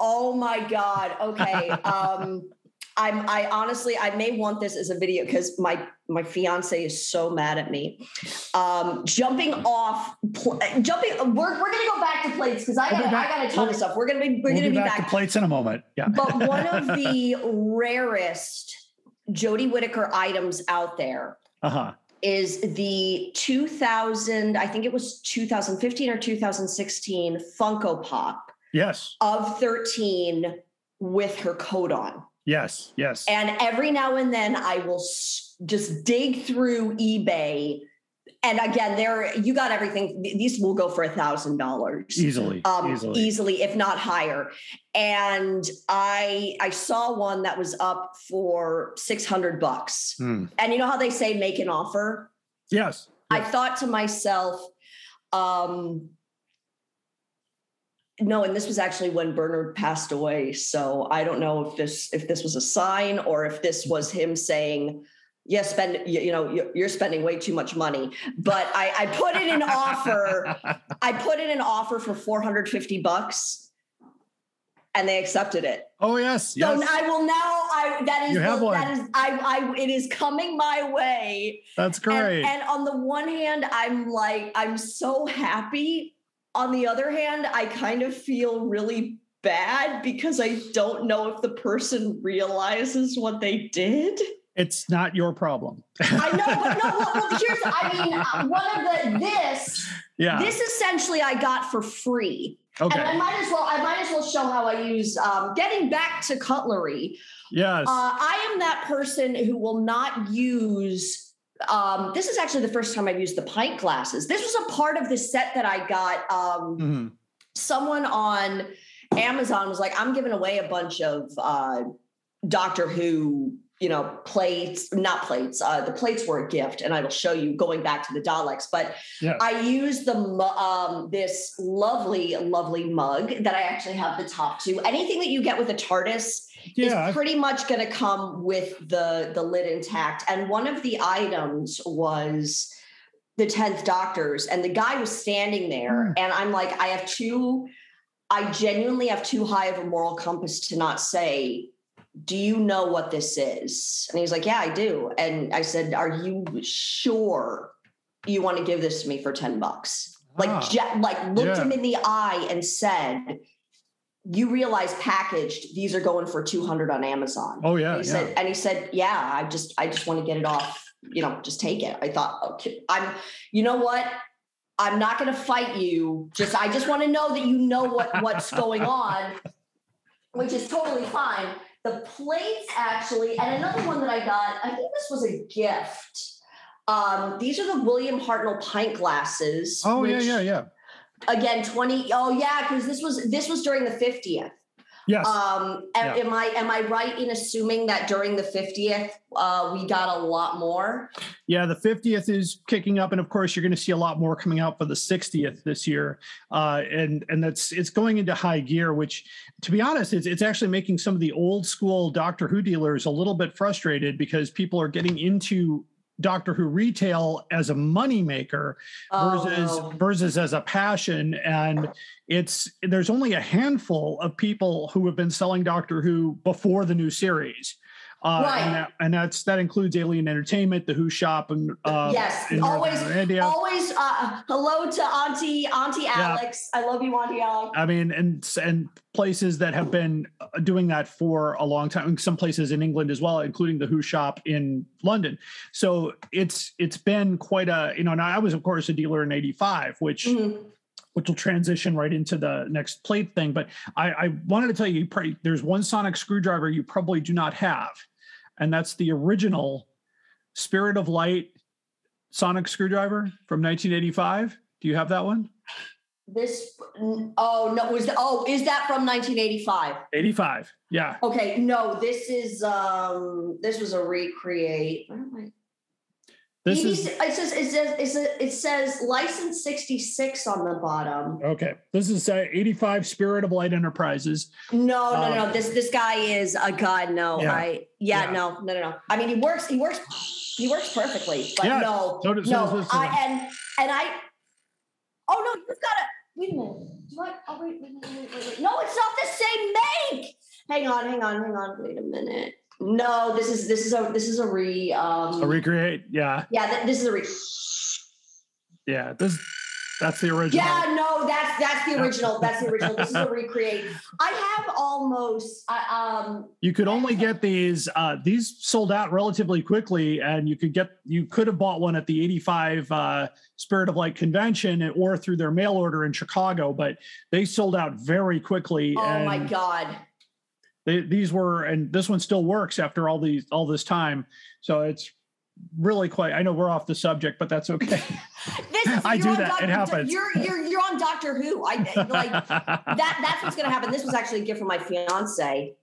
oh my God. Okay. um, I'm. I honestly, I may want this as a video because my my fiance is so mad at me. Um, jumping off, pl- jumping. We're we're gonna go back to plates because I We'll got be I got a ton of we'll- stuff. We're gonna be we're we'll gonna be back, back. to plates in a moment. Yeah. but one of the rarest Jodie Whittaker items out there Uh huh. is the 2000 i think it was 2015 or 2016 funko pop Yes. of 13 with her coat on Yes. Yes. and every now and then i will just dig through ebay and again, there you got everything. These will go for a thousand dollars Easily. um, easily. easily, if not higher. And I I saw one that was up for six hundred bucks. Hmm. And you know how they say make an offer. Yes. I thought to myself, um, no, and this was actually when Bernard passed away. So I don't know if this if this was a sign or if this was him saying, "Yes, spend you, you know you're, you're spending way too much money." But I, I put in an offer. I put in an offer for 450 bucks, and they accepted it. Oh yes. So Yes. I will now. I that is You have the- one. that is I I it is coming my way. That's great. And, and on the one hand, I'm like, I'm so happy. On the other hand, I kind of feel really bad because I don't know if the person realizes what they did. it's not your problem. I know, but no, well, well, here's, I mean, one of the, this, yeah. this essentially I got for free. okay. And I might as well, I might as well show how I use, um, getting back to cutlery. yes. Uh, I am that person who will not use. Um, this is actually the first time I've used the pint glasses. This was a part of the set that I got. Um, Mhm. Someone on Amazon was like, "I'm giving away a bunch of uh, Doctor Who, you know, plates, not plates. Uh, the plates were a gift, and I will show you going back to the Daleks. But Yes. I used the um, this lovely, lovely mug that I actually have the top to. Anything that you get with a TARDIS Yeah. is pretty much going to come with the the lid intact. And one of the items was the tenth Doctors, and the guy was standing there, and I'm like, I have too, I genuinely have too high of a moral compass to not say. Do you know what this is? And he's like, Yeah, I do. And I said, Are you sure you want to give this to me for 10 bucks? Like, Ah, je- like looked yeah. him in the eye and said, you realize packaged these are going for 200 on amazon Oh yeah. and he yeah. said and he said yeah i just i just want to get it off you know just take it i thought okay i'm you know what i'm not going to fight you just i just want to know that you know what what's going on which is totally fine the plates actually and another one that i got i think this was a gift um, these are the William Hartnell pint glasses. oh yeah, yeah, yeah. Again 20 oh yeah because this was this was during the 50th Yes. um am, Yeah. am i am i right in assuming that during the 50th uh we got a lot more Yeah, the 50th is kicking up, and of course, you're going to see a lot more coming out for the 60th this year, uh, and and that's it's going into high gear. Which, to be honest, it's it's actually making some of the old school Doctor Who dealers a little bit frustrated because people are getting into Doctor Who retail as a moneymaker versus oh, no. versus as a passion and it's there's only a handful of people who have been selling doctor who before the new series uh, Right. and, that, and that's that includes alien entertainment the who shop and uh, yes always Irelandia. always uh hello to auntie auntie alex i love you auntie alex I mean, and and places that have been uh, doing that for a long time. Some places in England as well, including the Who shop in London. So it's it's been quite a you know. Now I was of course a dealer in '85, which Mhm. which will transition right into the next plate thing. But I, I wanted to tell you, you probably, there's one sonic screwdriver you probably do not have, and that's the original Spirit of Light sonic screwdriver from 1985. Do you have that one? this oh no was oh is that from 1985 85. Yeah. okay no this is um this was a recreate where am I? This is it says it says it says, it says license 66 on the bottom. okay. This is uh, 85 Spirit of Light Enterprises. No, no, no, Um, no. This this guy is a god. No, Yeah. I yeah, Yeah. no, no, no, no. I mean, he works. He works. He works perfectly. But Yeah, no, so does- so no. does I and and I. Oh no, you've got to wait a minute. Do I? Oh wait, wait, wait, wait, wait. No, it's not the same make. Hang on, hang on, hang on. Wait a minute. No, this is this is a this is a re. Um, A recreate. Yeah. yeah, th- this is a re. Yeah. This that's the original. Yeah, no, that's that's the original. That's the original. This is a recreate. I have almost. I um. You could only get these. Uh, these sold out relatively quickly, and you could get. You could have bought one at the '85 uh, Spirit of Light convention, or through their mail order in Chicago. But they sold out very quickly. Oh my god. They, these were, and this one still works after all these all this time. So it's really quite. I know we're off the subject, but that's okay. This is, I do that. Doc- It happens. You're you're you're on Doctor Who. I like that. That's what's gonna happen. This was actually a gift from my fiance.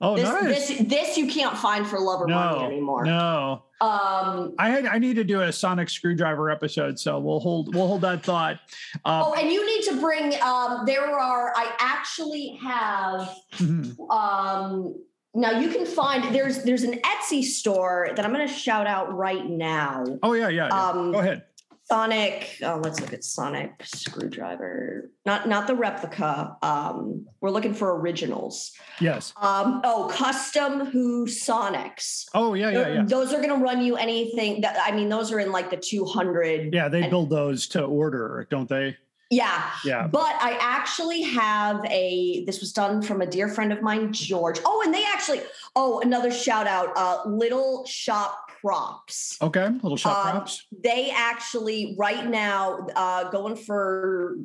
oh, This nice. this this you can't find for love or money anymore. no. Um. I had I need to do a sonic screwdriver episode, so we'll hold we'll hold that thought. Uh, Oh, and you need to bring. Um. There are. I actually have. mhm. Um. Now you can find there's there's an Etsy store that I'm going to shout out right now. Oh yeah, yeah. yeah. Um, Go ahead. Sonic. Oh, let's look at Sonic screwdriver. Not not the replica. Um, we're looking for originals. Yes. Um, oh, custom Who Sonics. Oh yeah, yeah, yeah. Those are going to run you anything. That I mean, those are in like the two hundred. Yeah, they and- build those to order, don't they? Yeah. Yeah. But I actually have a. This was done from a dear friend of mine, George. Oh, and they actually. Oh, another shout out. Uh, Little Shop Props. Okay, little shop Um, props. they actually right now uh, going for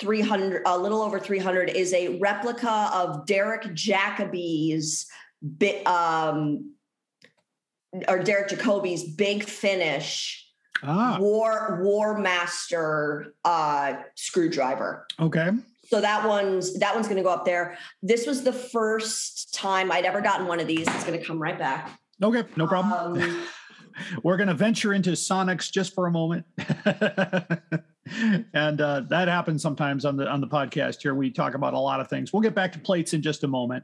300 a little over 300 is a replica of derek jacobi's bit um or derek jacobi's big finish Ah, war war master uh screwdriver okay. so that one's that one's going to go up there this was the first time i'd ever gotten one of these it's going to come right back Okay, no problem. Um, We're going to venture into Sonics just for a moment, and uh, that happens sometimes on the on the podcast here. We talk about a lot of things. We'll get back to plates in just a moment.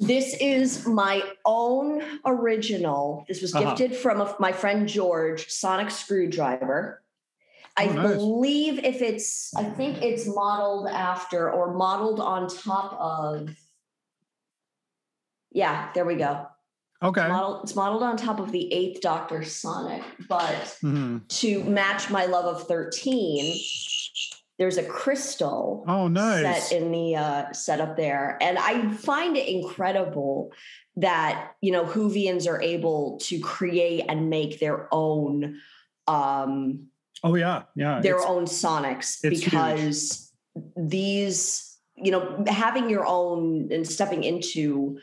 This is my own original. This was Uh-huh. gifted from a, my friend George, Sonic Screwdriver. I Oh, nice. believe if it's, I think it's modeled after or modeled on top of. Yeah, there we go. Okay. Model, it's modeled on top of the eighth Doctor Sonic, but Mhm. to match my love of 13, there's a crystal Oh, nice. set in the uh, setup there. And I find it incredible that, you know, Whovians are able to create and make their own um Oh yeah, yeah. their it's- own sonics it's huge. because these, you know, having your own and stepping into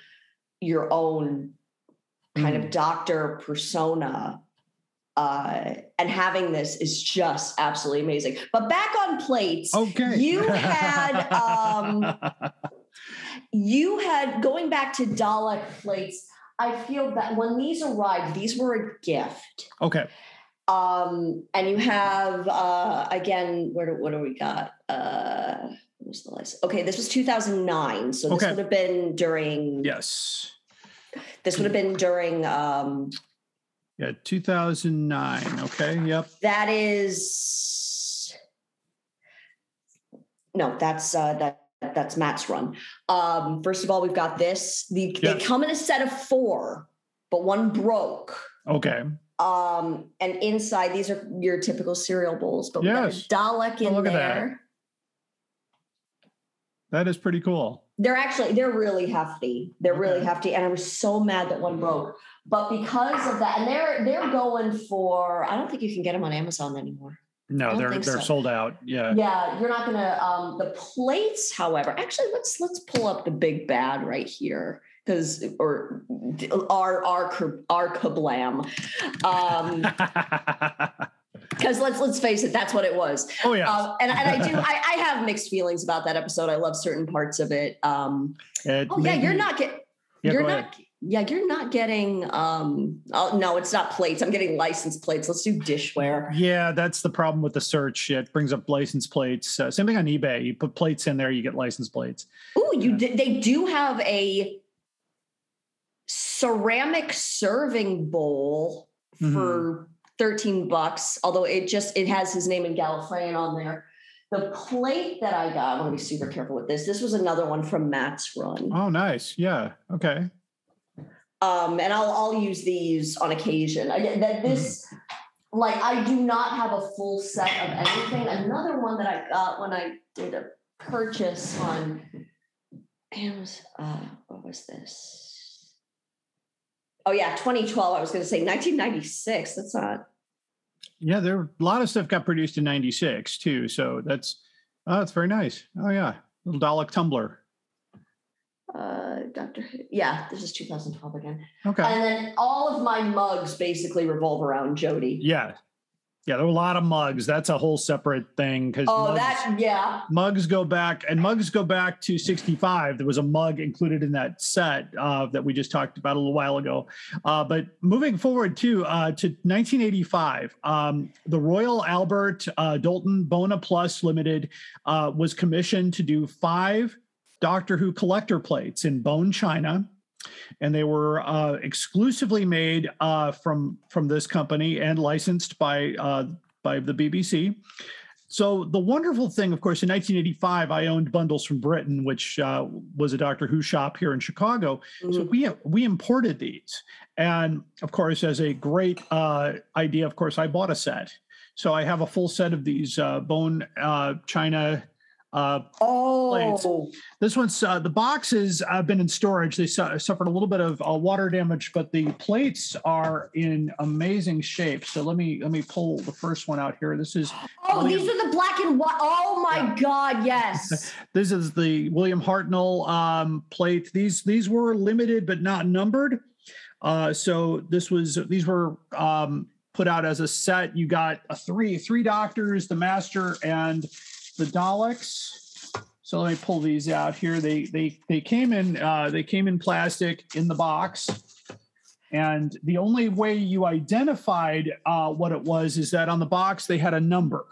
your own kind Mm. of doctor persona uh and having this is just absolutely amazing. But back on plates, Okay. you had um you had going back to Dalek plates. I feel that when these arrived, these were a gift. okay. Um, and you have uh again, where do what do we got? Uh what was the list? Okay, this was 2009. So this Okay. would have been during Yes. this would have been during um Yeah. 2009. Okay. Yep. that is no, that's uh that that's Matt's run. Um, first of all, we've got this. The, They come in a set of four, but one broke. Okay. Um, and inside these are your typical cereal bowls, but we got a Yes. Dalek in Oh, look at that. there. That is pretty cool. They're actually they're really hefty. They're really hefty, and I was so mad that one broke. But because of that, and they're they're going for I don't think you can get them on Amazon anymore. No, they're they're so. sold out. Yeah. Yeah, you're not gonna um the plates, however. Actually, let's let's pull up the big bad right here. Because or our our our kablam. Um because let's let's face it, that's what it was. oh yeah. Um, and, and I do I, I have mixed feelings about that episode. I love certain parts of it. Um It oh yeah, you're not get Yeah, you're not ahead. Yeah, you're not getting um oh no, it's not plates. I'm getting license plates. Let's do dishware. Yeah, that's the problem with the search. It brings up license plates. Uh, same thing on eBay. You put plates in there, you get license plates. Oh, you di- they do have a ceramic serving bowl Mm-hmm. for 13 bucks, although it just it has his name in Gallifreyan on there. The plate that I got, I want to be super careful with this. This was another one from Matt's run. Oh, nice. Yeah. Okay. Um, and I'll I'll use these on occasion. I that this like I do not have a full set of anything. Another one that I got when I did a purchase on Amazon. Uh, what was this? Oh yeah, 2012. I was going to say 1996. That's not. Yeah, there a lot of stuff got produced in '96 too. So that's oh, that's very nice. Oh yeah, little Dalek tumbler. Uh, Doctor. Yeah, this is 2012 again. Okay. And then all of my mugs basically revolve around Jodie. Yeah. Yeah, there were a lot of mugs. That's a whole separate thing because Oh, mugs, that yeah. mugs go back and mugs go back to 65. There was a mug included in that set uh, that we just talked about a little while ago. Uh, but moving forward to uh, to 1985, um, the Royal Albert uh, Dalton Bona Plus Limited uh, was commissioned to do five Doctor Who collector plates in bone china and they were uh, exclusively made uh, from from this company and licensed by uh, by the BBC. So the wonderful thing, of course, in 1985, I owned Bundles from Britain, which uh, was a Doctor Who shop here in Chicago. So Mhm. we we imported these, and of course, as a great uh, idea, of course, I bought a set. So I have a full set of these uh, bone uh, china. Uh, Oh, this one's uh, the boxes have been in storage. They su- suffered a little bit of uh, water damage, but the plates are in amazing shape. So let me let me pull the first one out here. This is oh, these are the black and white. Oh my God, yes. this is the William Hartnell um, plate. These these were limited but not numbered. Uh, so this was these were um, put out as a set. You got a three three doctors, the master, and the Daleks. So let me pull these out here. They they they came in uh, they came in plastic in the box. And the only way you identified uh, what it was is that on the box they had a number.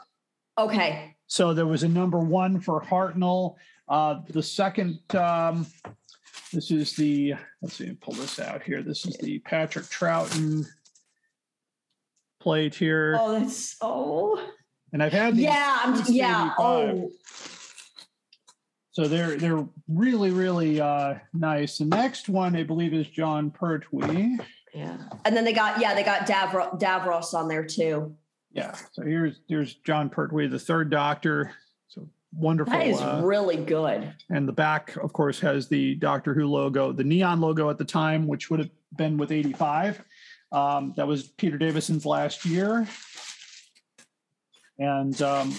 Okay. So there was a number one for Hartnell. Uh, the second, um, this is the, let's see, pull this out here. This is the Patrick Troughton plate here. Oh, that's oh. And I've had these Yeah, I'm since yeah. Oh, So they're they're really really uh, nice. The next one I believe is Jon Pertwee. yeah. And then they got yeah, they got Davros, Davros on there too. Yeah. So here's here's Jon Pertwee, the third Doctor. So wonderful. That is uh, really good. And the back, of course, has the Doctor Who logo, the neon logo at the time, which would have been with 85. Um, that was Peter Davison's last year. And um,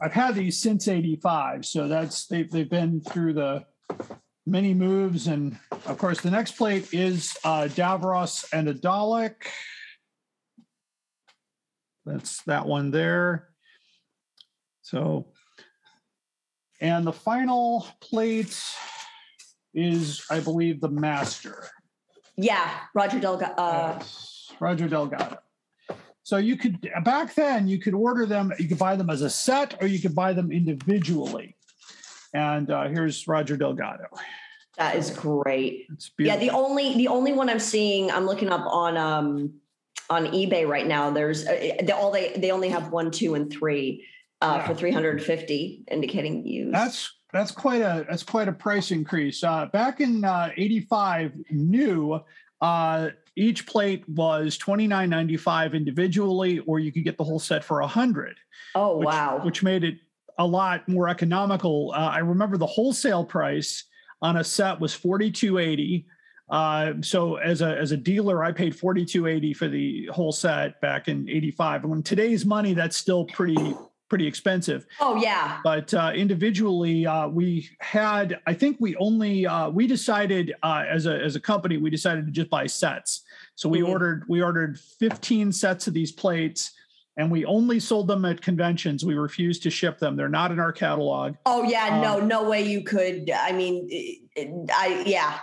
I've had these since 85. So that's they've, they've been through the many moves. And of course, the next plate is uh, Davros and a Dalek. That's that one there. So and the final plate is, I believe, the master. Yeah, Roger Delgado. Uh, Yes, Roger Delgado. So you could back then you could order them, you could buy them as a set or you could buy them individually. And uh, here's Roger Delgado. that is great. It's Yeah, the only the only one I'm seeing, I'm looking up on um on eBay right now. There's uh, they all they they only have one, two, and three uh, Yeah. for 350, indicating use. That's that's quite a that's quite a price increase. Uh, back in uh, '85, new uh, each plate was twenty nine ninety five individually, or you could get the whole set for a hundred. oh which, wow. which made it a lot more economical. Uh, I remember the wholesale price on a set was forty two eighty. Uh, so as a as a dealer, I paid forty two eighty for the whole set back in eighty five. And in today's money, that's still pretty pretty expensive. oh yeah. But uh, individually, uh, we had I think we only uh, we decided uh, as a as a company we decided to just buy sets. So we Mhm. ordered we ordered fifteen sets of these plates and we only sold them at conventions. We refused to ship them. They're not in our catalog. Oh yeah. no, Um, no way you could. I mean, I yeah.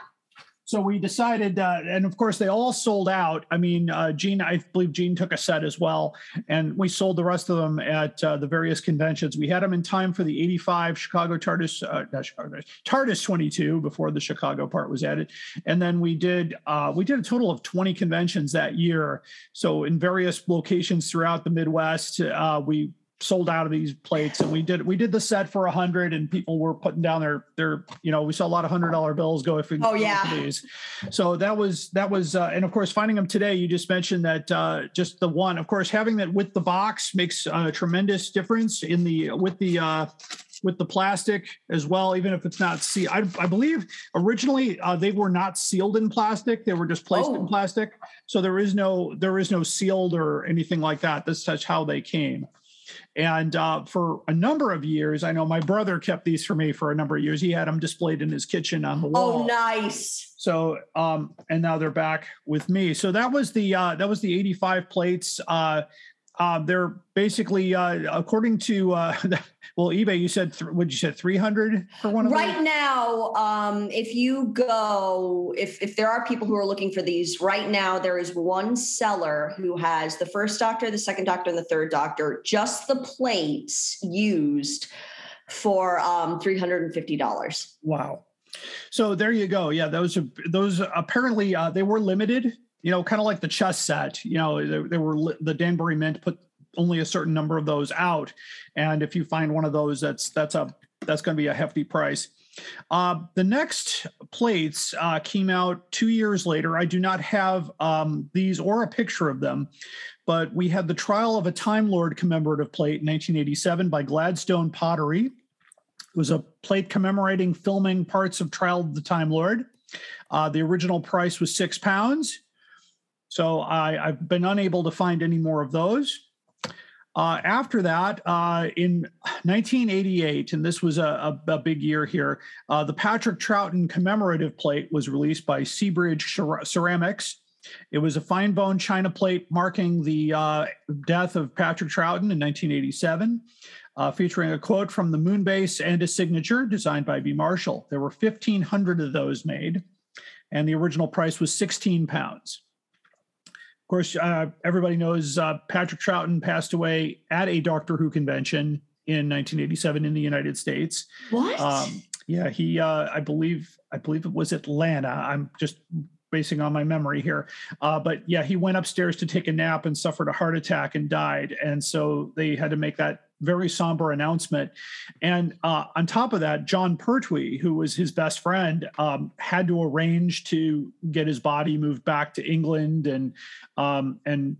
So we decided, uh, and of course, they all sold out. I mean, uh, Gene, I believe Gene took a set as well, and we sold the rest of them at uh, the various conventions. We had them in time for the '85 Chicago TARDIS, uh, not Chicago TARDIS 22 before the Chicago part was added, and then we did uh, we did a total of 20 conventions that year. So in various locations throughout the Midwest, uh, we sold out of these plates and we did we did the set for a hundred and people were putting down their their you know we saw a lot of hundred dollar bills go if we Oh, yeah. these so that was that was uh, and of course finding them today you just mentioned that uh just the one of course having that with the box makes a tremendous difference in the with the uh with the plastic as well, even if it's not sealed. I, I believe originally uh, they were not sealed in plastic; they were just placed Oh. in plastic. So there is no there is no sealed or anything like that. That's that's how they came. And uh, for a number of years, I know my brother kept these for me for a number of years. He had them displayed in his kitchen on the wall. Oh, nice. So, um, and now they're back with me. So that was the uh, that was the 85 plates. Uh, uh, they're basically, uh, according to uh, well, eBay. You said th- what you said 300 for one of Right them. now, um, if you go, if if there are people who are looking for these, right now there is one seller who has the first doctor, the second doctor, and the third doctor, just the plates used for um three hundred and fifty dollars. Wow. So there you go. Yeah, those are those apparently uh, they were limited. You know, kind of like the chess set. You know, there, they were the Danbury Mint put only a certain number of those out, and if you find one of those, that's that's a that's going to be a hefty price. Uh, the next plates uh, came out two years later. I do not have um, these or a picture of them, but we had the Trial of a Time Lord commemorative plate in 1987 by Gladstone Pottery. It was a plate commemorating filming parts of Trial of the Time Lord. Uh, the original price was six pounds. So I, I've been unable to find any more of those. Uh, after that, uh, in 1988, and this was a, a, a big year here, uh, the Patrick Troughton commemorative plate was released by Seabridge Ceramics. It was a fine bone china plate marking the uh, death of Patrick Troughton in 1987, uh, featuring a quote from the moon base and a signature designed by B. Marshall. There were 1,500 of those made, and the original price was 16 pounds. Of course, uh, everybody knows uh, Patrick Troughton passed away at a Doctor Who convention in 1987 in the United States. What? Um, yeah, he, uh, I believe, I believe it was Atlanta. I'm just basing on my memory here. Uh, but yeah, he went upstairs to take a nap and suffered a heart attack and died. And so they had to make that very somber announcement. And uh, on top of that, Jon Pertwee, who was his best friend, um, had to arrange to get his body moved back to England and um, and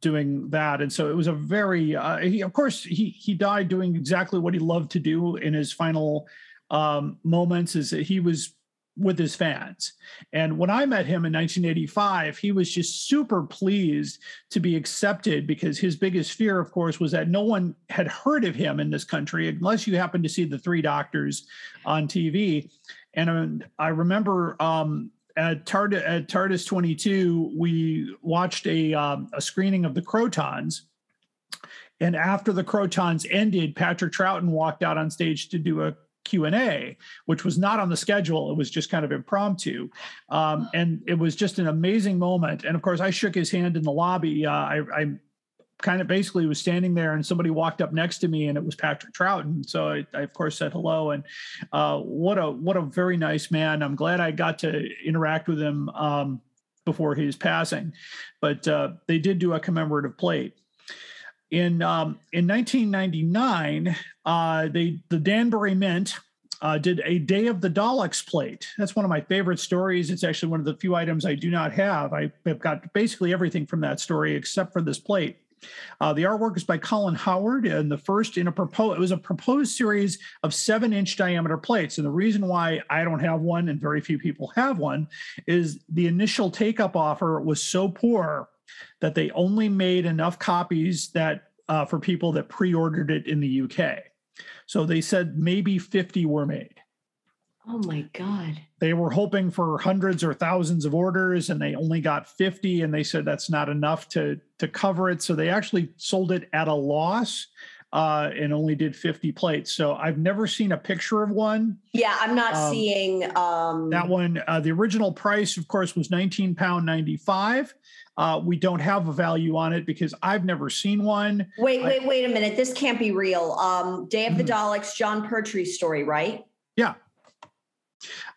doing that. And so it was a very, uh, he, of course, he he died doing exactly what he loved to do in his final um, moments. Is that he was with his fans. And when I met him in 1985, he was just super pleased to be accepted because his biggest fear, of course, was that no one had heard of him in this country unless you happened to see the three doctors on TV. And um, I remember um, at, Tard- at TARDIS 22, we watched a, um, a screening of the Krotons. And after the Krotons ended, Patrick Troughton walked out on stage to do a q&a which was not on the schedule. It was just kind of impromptu. Um, and it was just an amazing moment. And of course i shook his hand in the lobby. Uh, I, I kind of basically was standing there and somebody walked up next to me and it was patrick troughton. So i, I of course said hello. And uh, what a what a very nice man. I'm glad i got to interact with him um, before his passing. But uh, they did do a commemorative plate. In um, in 1999, uh, they the Danbury Mint uh, did a Day of the Daleks plate. That's one of my favorite stories. It's actually one of the few items I do not have. I have got basically everything from that story except for this plate. Uh, the artwork is by Colin Howard, and the first in a proposed it was a proposed series of seven inch diameter plates. And the reason why I don't have one and very few people have one is the initial take up offer was so poor that they only made enough copies that uh, for people that pre-ordered it in the UK. So they said maybe 50 were made. oh my god. They were hoping for hundreds or thousands of orders and they only got 50 and they said that's not enough to to cover it so they actually sold it at a loss uh, and only did 50 plates. So I've never seen a picture of one. Yeah, I'm not Um, seeing um That one, uh, the original price, of course, was 19 pound 95. Uh, we don't have a value on it because I've never seen one. Wait, I- wait, wait a minute. This can't be real. Um Day of the Mhm. Daleks, Jon Pertwee story, right? Yeah.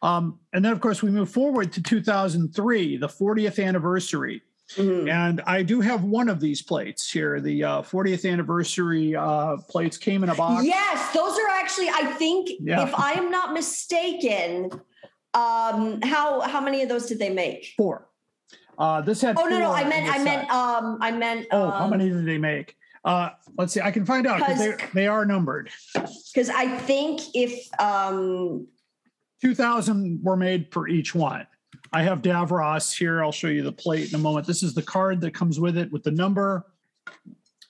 Um, and then, of course, we move forward to 2003, the 40th anniversary. Mhm. And I do have one of these plates here. The uh, 40th anniversary uh, plates came in a box. Yes, those are actually, I think, Yeah. if I am not mistaken, um, how how many of those did they make? Four. Uh, this had. Oh no, no, I meant, I meant, um, I meant, oh, how um, many did they make? Uh, let's see. I can find out because they, are numbered. because I think if um 2,000 were made for each one. I have Davros here. I'll show you the plate in a moment. This is the card that comes with it with the number.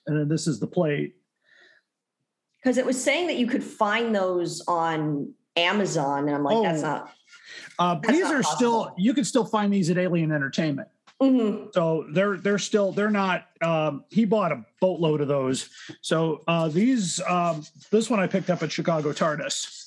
And then this is the plate. Because it was saying that you could find those on Amazon, and I'm like, that's Oh. not. Uh, That's these not are still you can still find these at Alien Entertainment. Mhm. So they're they're still they're not. Um, he bought a boatload of those. So uh, these um, this one I picked up at Chicago TARDIS.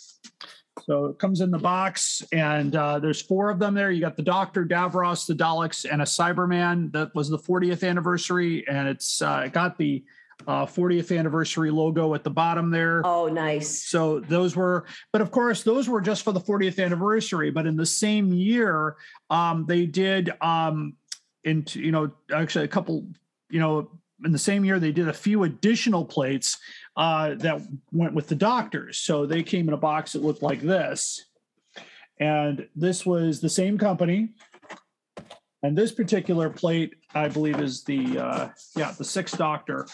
So it comes in the box, and uh, there's four of them there. You got the Doctor, Davros, the Daleks, and a Cyberman. That was the 40th anniversary, and it's uh, it got the uh, 40th anniversary logo at the bottom there. Oh, nice. So those were, but of course, those were just for the 40th anniversary. But in the same year, um, they did, um, into you know, actually a couple, you know, in the same year they did a few additional plates uh, that went with the doctors. So they came in a box that looked like this, and this was the same company. And this particular plate, I believe, is the uh, yeah the sixth Doctor.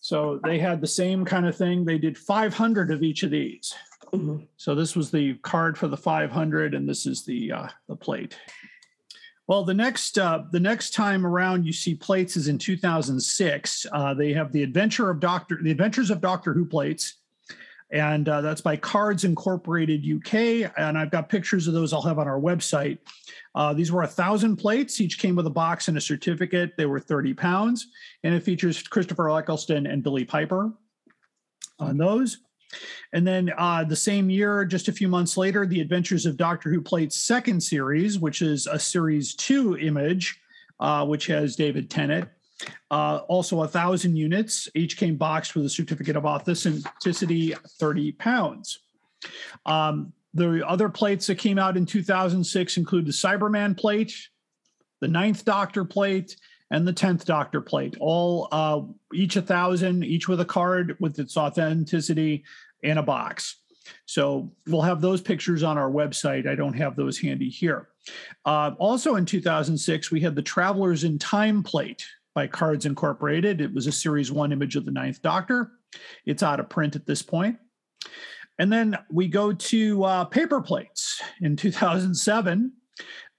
So they had the same kind of thing. They did 500 of each of these. Mhm. So this was the card for the 500, and this is the uh, the plate. Well, the next uh, the next time around you see plates is in 2006. Uh, they have the Adventure of Doctor the Adventures of Doctor Who plates, and uh, that's by Cards Incorporated UK. And I've got pictures of those I'll have on our website. Uh, these were a thousand plates. Each came with a box and a certificate. They were 30 pounds, and it features Christopher Eccleston and Billie Piper on those. And then uh, the same year, just a few months later, The Adventures of Doctor Who Plate's second series, which is a series two image, uh, which has David Tennant. Uh, also, a thousand units. Each came boxed with a certificate of authenticity, 30 pounds. Um, the other plates that came out in 2006 include the Cyberman plate, the Ninth Doctor plate, and the 10th Doctor plate, all uh, each a thousand, each with a card with its authenticity in a box. So we'll have those pictures on our website. I don't have those handy here. Uh, also in 2006, we had the Travelers in Time plate by Cards Incorporated. It was a series one image of the Ninth Doctor. It's out of print at this point. And then we go to uh, paper plates. In 2007,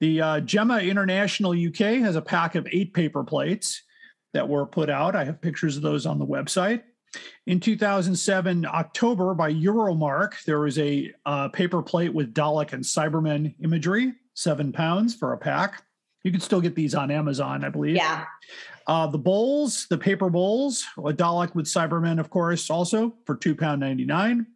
the uh, Gemma International UK has a pack of eight paper plates that were put out. I have pictures of those on the website. In 2007, October, by Euromark, there was a uh, paper plate with Dalek and Cybermen imagery, seven pounds for a pack. You can still get these on Amazon, I believe. Yeah. Uh, the bowls, the paper bowls, a Dalek with Cybermen, of course, also for two pound ninety nine.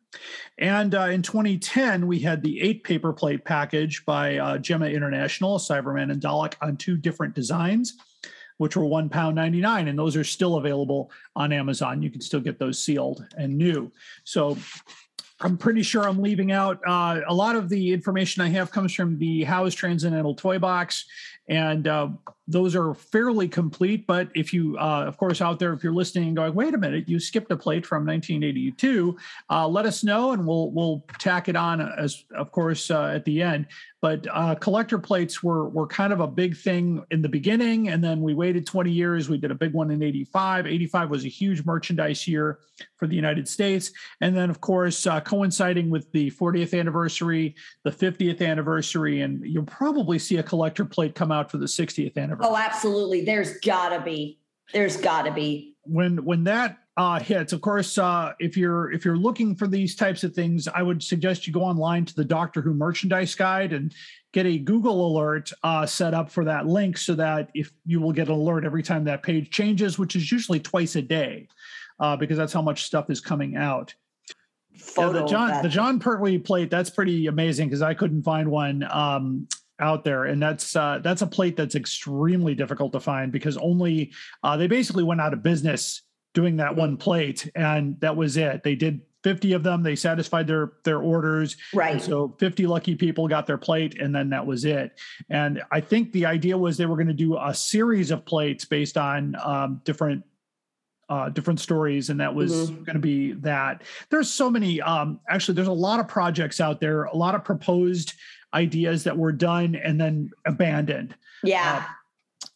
And uh, in 2010, we had the eight paper plate package by uh, Gemma International, Cyberman and Dalek on two different designs, which were one pound ninety nine, and those are still available on Amazon. You can still get those sealed and new. So I'm pretty sure I'm leaving out uh, a lot of the information I have comes from the Howe's Transcendental Toy Box, and uh, those are fairly complete. But if you, uh, of course, out there, if you're listening and going, "Wait a minute, you skipped a plate from 1982," uh, let us know, and we'll we'll tack it on as, of course, uh, at the end. But uh, collector plates were were kind of a big thing in the beginning, and then we waited 20 years. We did a big one in '85. '85 was a huge merchandise year for the United States, and then of course, uh, coinciding with the 40th anniversary, the 50th anniversary, and you'll probably see a collector plate come out for the 60th anniversary. Oh, absolutely. There's gotta be. There's gotta be. when when that uh, hits, of course, uh, if you're if you're looking for these types of things, I would suggest you go online to the Doctor Who merchandise guide and get a Google alert uh, set up for that link, so that if you will get an alert every time that page changes, which is usually twice a day, uh, because that's how much stuff is coming out. Yeah, Photo the John the Jon Pertwee plate that's pretty amazing because I couldn't find one um, out there, and that's uh, that's a plate that's extremely difficult to find because only uh, they basically went out of business doing that one plate, and that was it. They did 50 of them. They satisfied their their orders. And Right. so 50 lucky people got their plate, and then that was it. And I think the idea was they were going to do a series of plates based on um, different uh, different stories, and that was going to be that. There's so many. Um, actually, there's a lot of projects out there, a lot of proposed ideas that were done and then abandoned. yeah.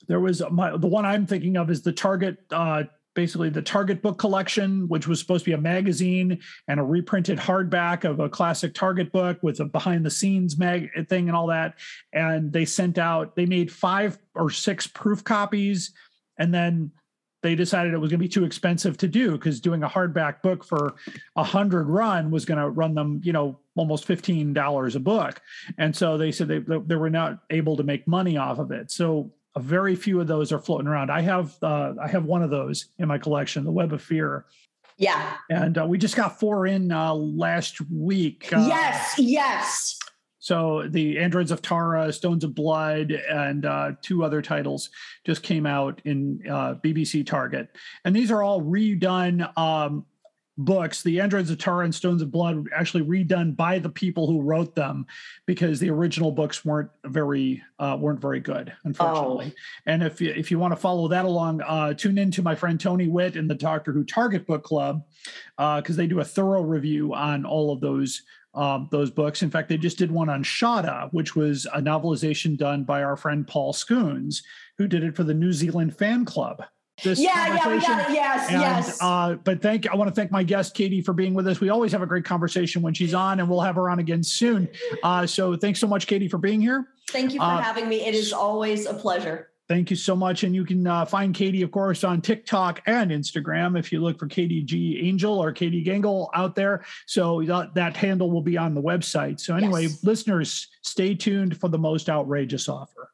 There was my the one I'm thinking of is the Target. Uh, Basically, the Target book collection, which was supposed to be a magazine and a reprinted hardback of a classic Target book with a behind the scenes mag thing and all that. And they sent out, they made five or six proof copies and then they decided it was going to be too expensive to do because doing a hardback book for a hundred run was going to run them, you know, almost fifteen dollars a book, and so they said they they were not able to make money off of it. So a very few of those are floating around. I have uh, I have one of those in my collection, the Web of Fear, Yeah. and uh, we just got four in uh, last week. Uh, yes. Yes. So the Androids of Tara, Stones of Blood, and uh, two other titles just came out in uh, BBC Target, and these are all redone um, books. The Androids of Tara and Stones of Blood were actually redone by the people who wrote them, because the original books weren't very uh, weren't very good, unfortunately. And if you if you want to follow that along, uh, tune in to my friend Tony Witt in the Doctor Who Target Book Club, because they do a thorough review on all of those um, those books. In fact, they just did one on Shada, which was a novelization done by our friend Paul Scoones, who did it for the New Zealand Fan Club. This Yeah. Yeah. We conversation- got it. Yes. and, yes. Uh, but thank I want to thank my guest Katie for being with us. We always have a great conversation when she's on, and we'll have her on again soon. Uh, so thanks so much, Katie, for being here. Thank you for uh, having me. It is always a pleasure. Thank you so much. And you can uh, find Katie, of course, on TikTok and Instagram if you look for Katie G Angel or Katie Gangle out there. So that, that handle will be on the website. So, anyway, Yes. listeners, stay tuned for the most outrageous offer.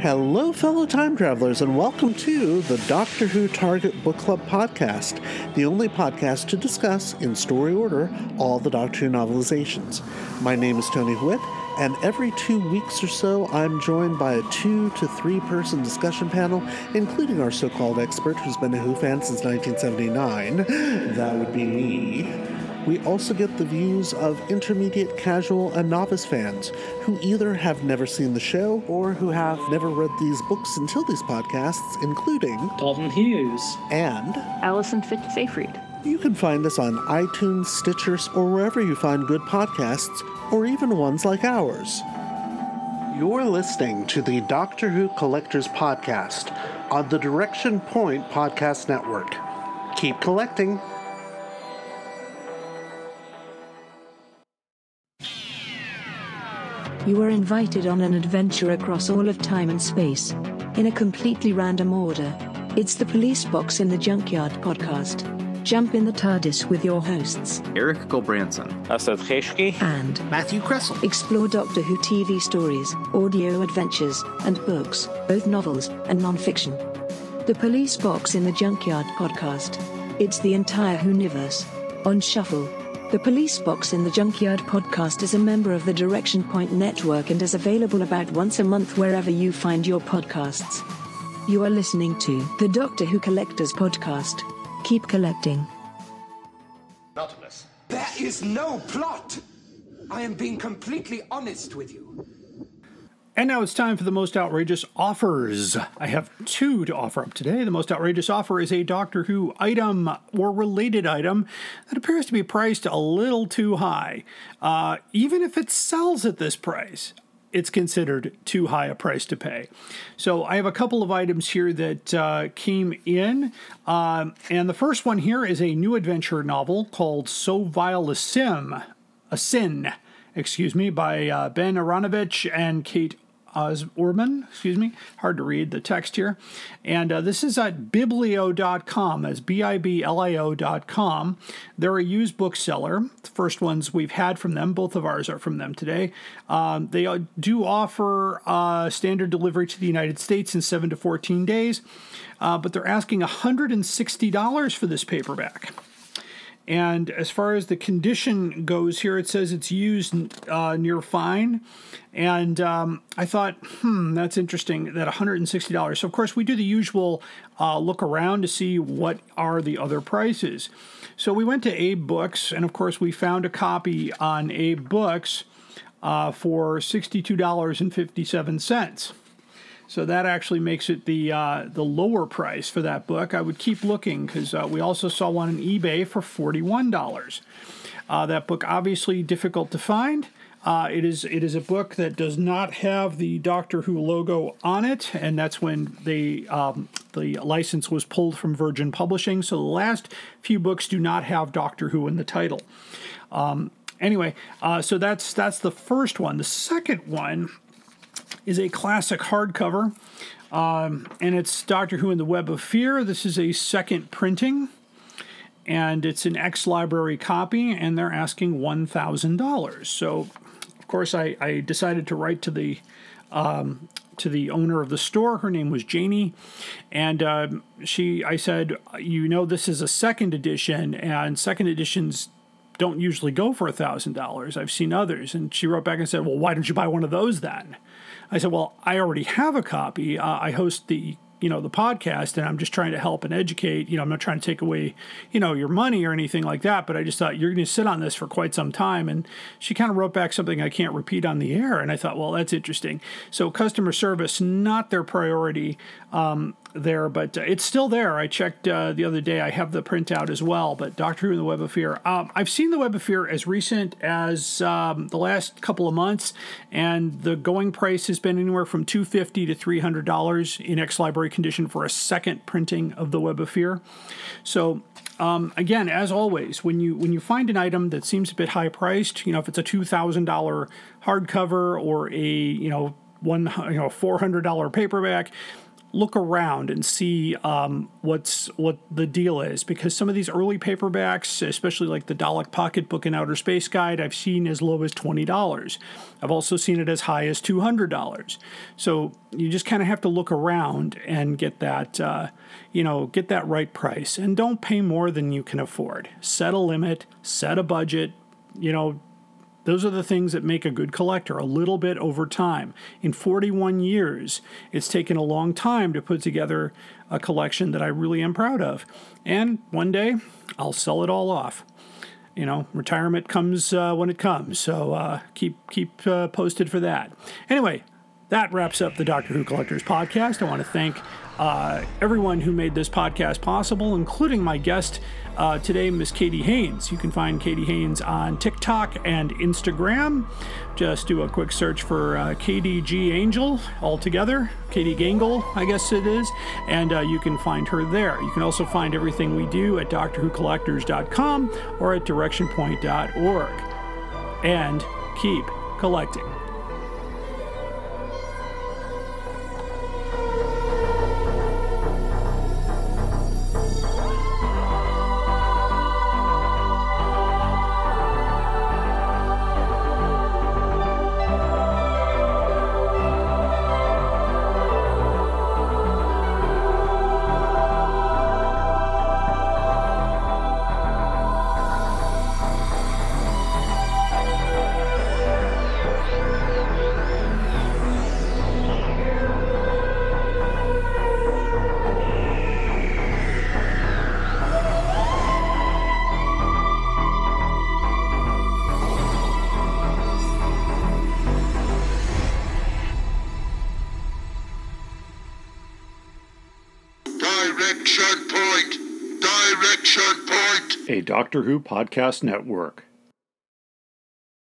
Hello, fellow time travelers, and welcome to the Doctor Who Target Book Club podcast, the only podcast to discuss, in story order, all the Doctor Who novelizations. My name is Tony Whitt, and every two weeks or so, I'm joined by a two to three person discussion panel, including our so called expert who's been a Who fan since 1979. That would be me. We also get the views of intermediate, casual, and novice fans who either have never seen the show or who have never read these books until these podcasts, including Dalton Hughes. and Allison Fitz-Seyfried. you can find us on iTunes, Stitcher, or wherever you find good podcasts, or even ones like ours. You're listening to the Doctor Who Collectors Podcast on the Direction Point Podcast Network. Keep collecting. You are invited on an adventure across all of time and space. In a completely random order. It's the Police Box in the Junkyard podcast. Jump in the TARDIS with your hosts Eric Gulbranson, Asad Kheshki. and Matthew Kressel. explore Doctor Who TV stories, audio adventures, and books, both novels and non-fiction. The Police Box in the Junkyard podcast. It's the entire Whoniverse. On Shuffle. The Police Box in the Junkyard podcast is a member of the Direction Point Network and is available about once a month wherever you find your podcasts. You are listening to the Doctor Who Collectors Podcast. Keep collecting. There is no plot. I am being completely honest with you. And now it's time for the most outrageous offers. I have two to offer up today. The most outrageous offer is a Doctor Who item or related item that appears to be priced a little too high. Uh, even if it sells at this price, it's considered too high a price to pay. So I have a couple of items here that uh, came in. Um, and the first one here is a new adventure novel called So Vile a Sim, a Sin, excuse me, by uh, Ben Aaronovitch and Kate Osborman, excuse me, hard to read the text here. And uh, this is at biblio.com, that's B I B L I O.com. They're a used bookseller. The first ones we've had from them, both of ours are from them today. Um, they uh, do offer uh, standard delivery to the United States in 7 to 14 days, uh, but they're asking $160 for this paperback. And as far as the condition goes here, it says it's used uh, near fine. And um, I thought, hmm, that's interesting that $160. So, of course, we do the usual uh, look around to see what are the other prices. So, we went to Abe Books, and of course, we found a copy on Abe Books uh, for $62.57. So that actually makes it the uh, the lower price for that book. I would keep looking because uh, we also saw one on eBay for forty one dollars. Uh, that book obviously difficult to find. Uh, it is it is a book that does not have the Doctor Who logo on it, and that's when they um, the license was pulled from Virgin Publishing. So the last few books do not have Doctor Who in the title. Um, anyway, uh, so that's that's the first one. The second one is a classic hardcover. Um, and it's Doctor Who and the Web of Fear. This is a second printing, and it's an ex library copy, and they're asking $1,000. So, of course, I, I decided to write to the um, to the owner of the store. Her name was Janie, and um, she. I said, you know, this is a second edition, and second editions don't usually go for a thousand dollars. I've seen others, and she wrote back and said, well, why don't you buy one of those then? I said, well, I already have a copy. Uh, I host the you know the podcast and i'm just trying to help and educate. You know i'm not trying to take away you know your money or anything like that but i just thought you're going to sit on this for quite some time. And she kind of wrote back something i can't repeat on the air and i thought well that's interesting. So customer service not their priority um, there, but uh, it's still there. I checked uh, the other day. I have the printout as well. But Doctor Who and the Web of Fear. Um, I've seen the Web of Fear as recent as um, the last couple of months, and the going price has been anywhere from two fifty to three hundred dollars in ex library condition for a second printing of the Web of Fear. So. Um, again, as always, when you when you find an item that seems a bit high priced, you know, if it's a two thousand dollar hardcover or a you know one you know four hundred dollar paperback, look around and see um, what's what the deal is because some of these early paperbacks, especially like the Dalek Pocketbook and Outer Space Guide, I've seen as low as twenty dollars. I've also seen it as high as two hundred dollars. So you just kind of have to look around and get that uh, you know get that right price and don't pay more than you can afford. Set a limit, set a budget. You know, those are the things that make a good collector, a little bit over time. In 41 years, it's taken a long time to put together a collection that I really am proud of. And one day, I'll sell it all off. You know, retirement comes uh, when it comes, so uh, keep keep uh, posted for that. Anyway, that wraps up the Doctor Who Collectors podcast. I want to thank uh, everyone who made this podcast possible, including my guest uh, today, Miss Katie Haynes. You can find Katie Haynes on TikTok and Instagram. Just do a quick search for uh, KDG Angel all together, Katie Gangle, I guess it is, and uh, you can find her there. You can also find everything we do at DoctorWhoCollectors.com or at DirectionPoint.org. And keep collecting. Doctor Who podcast network.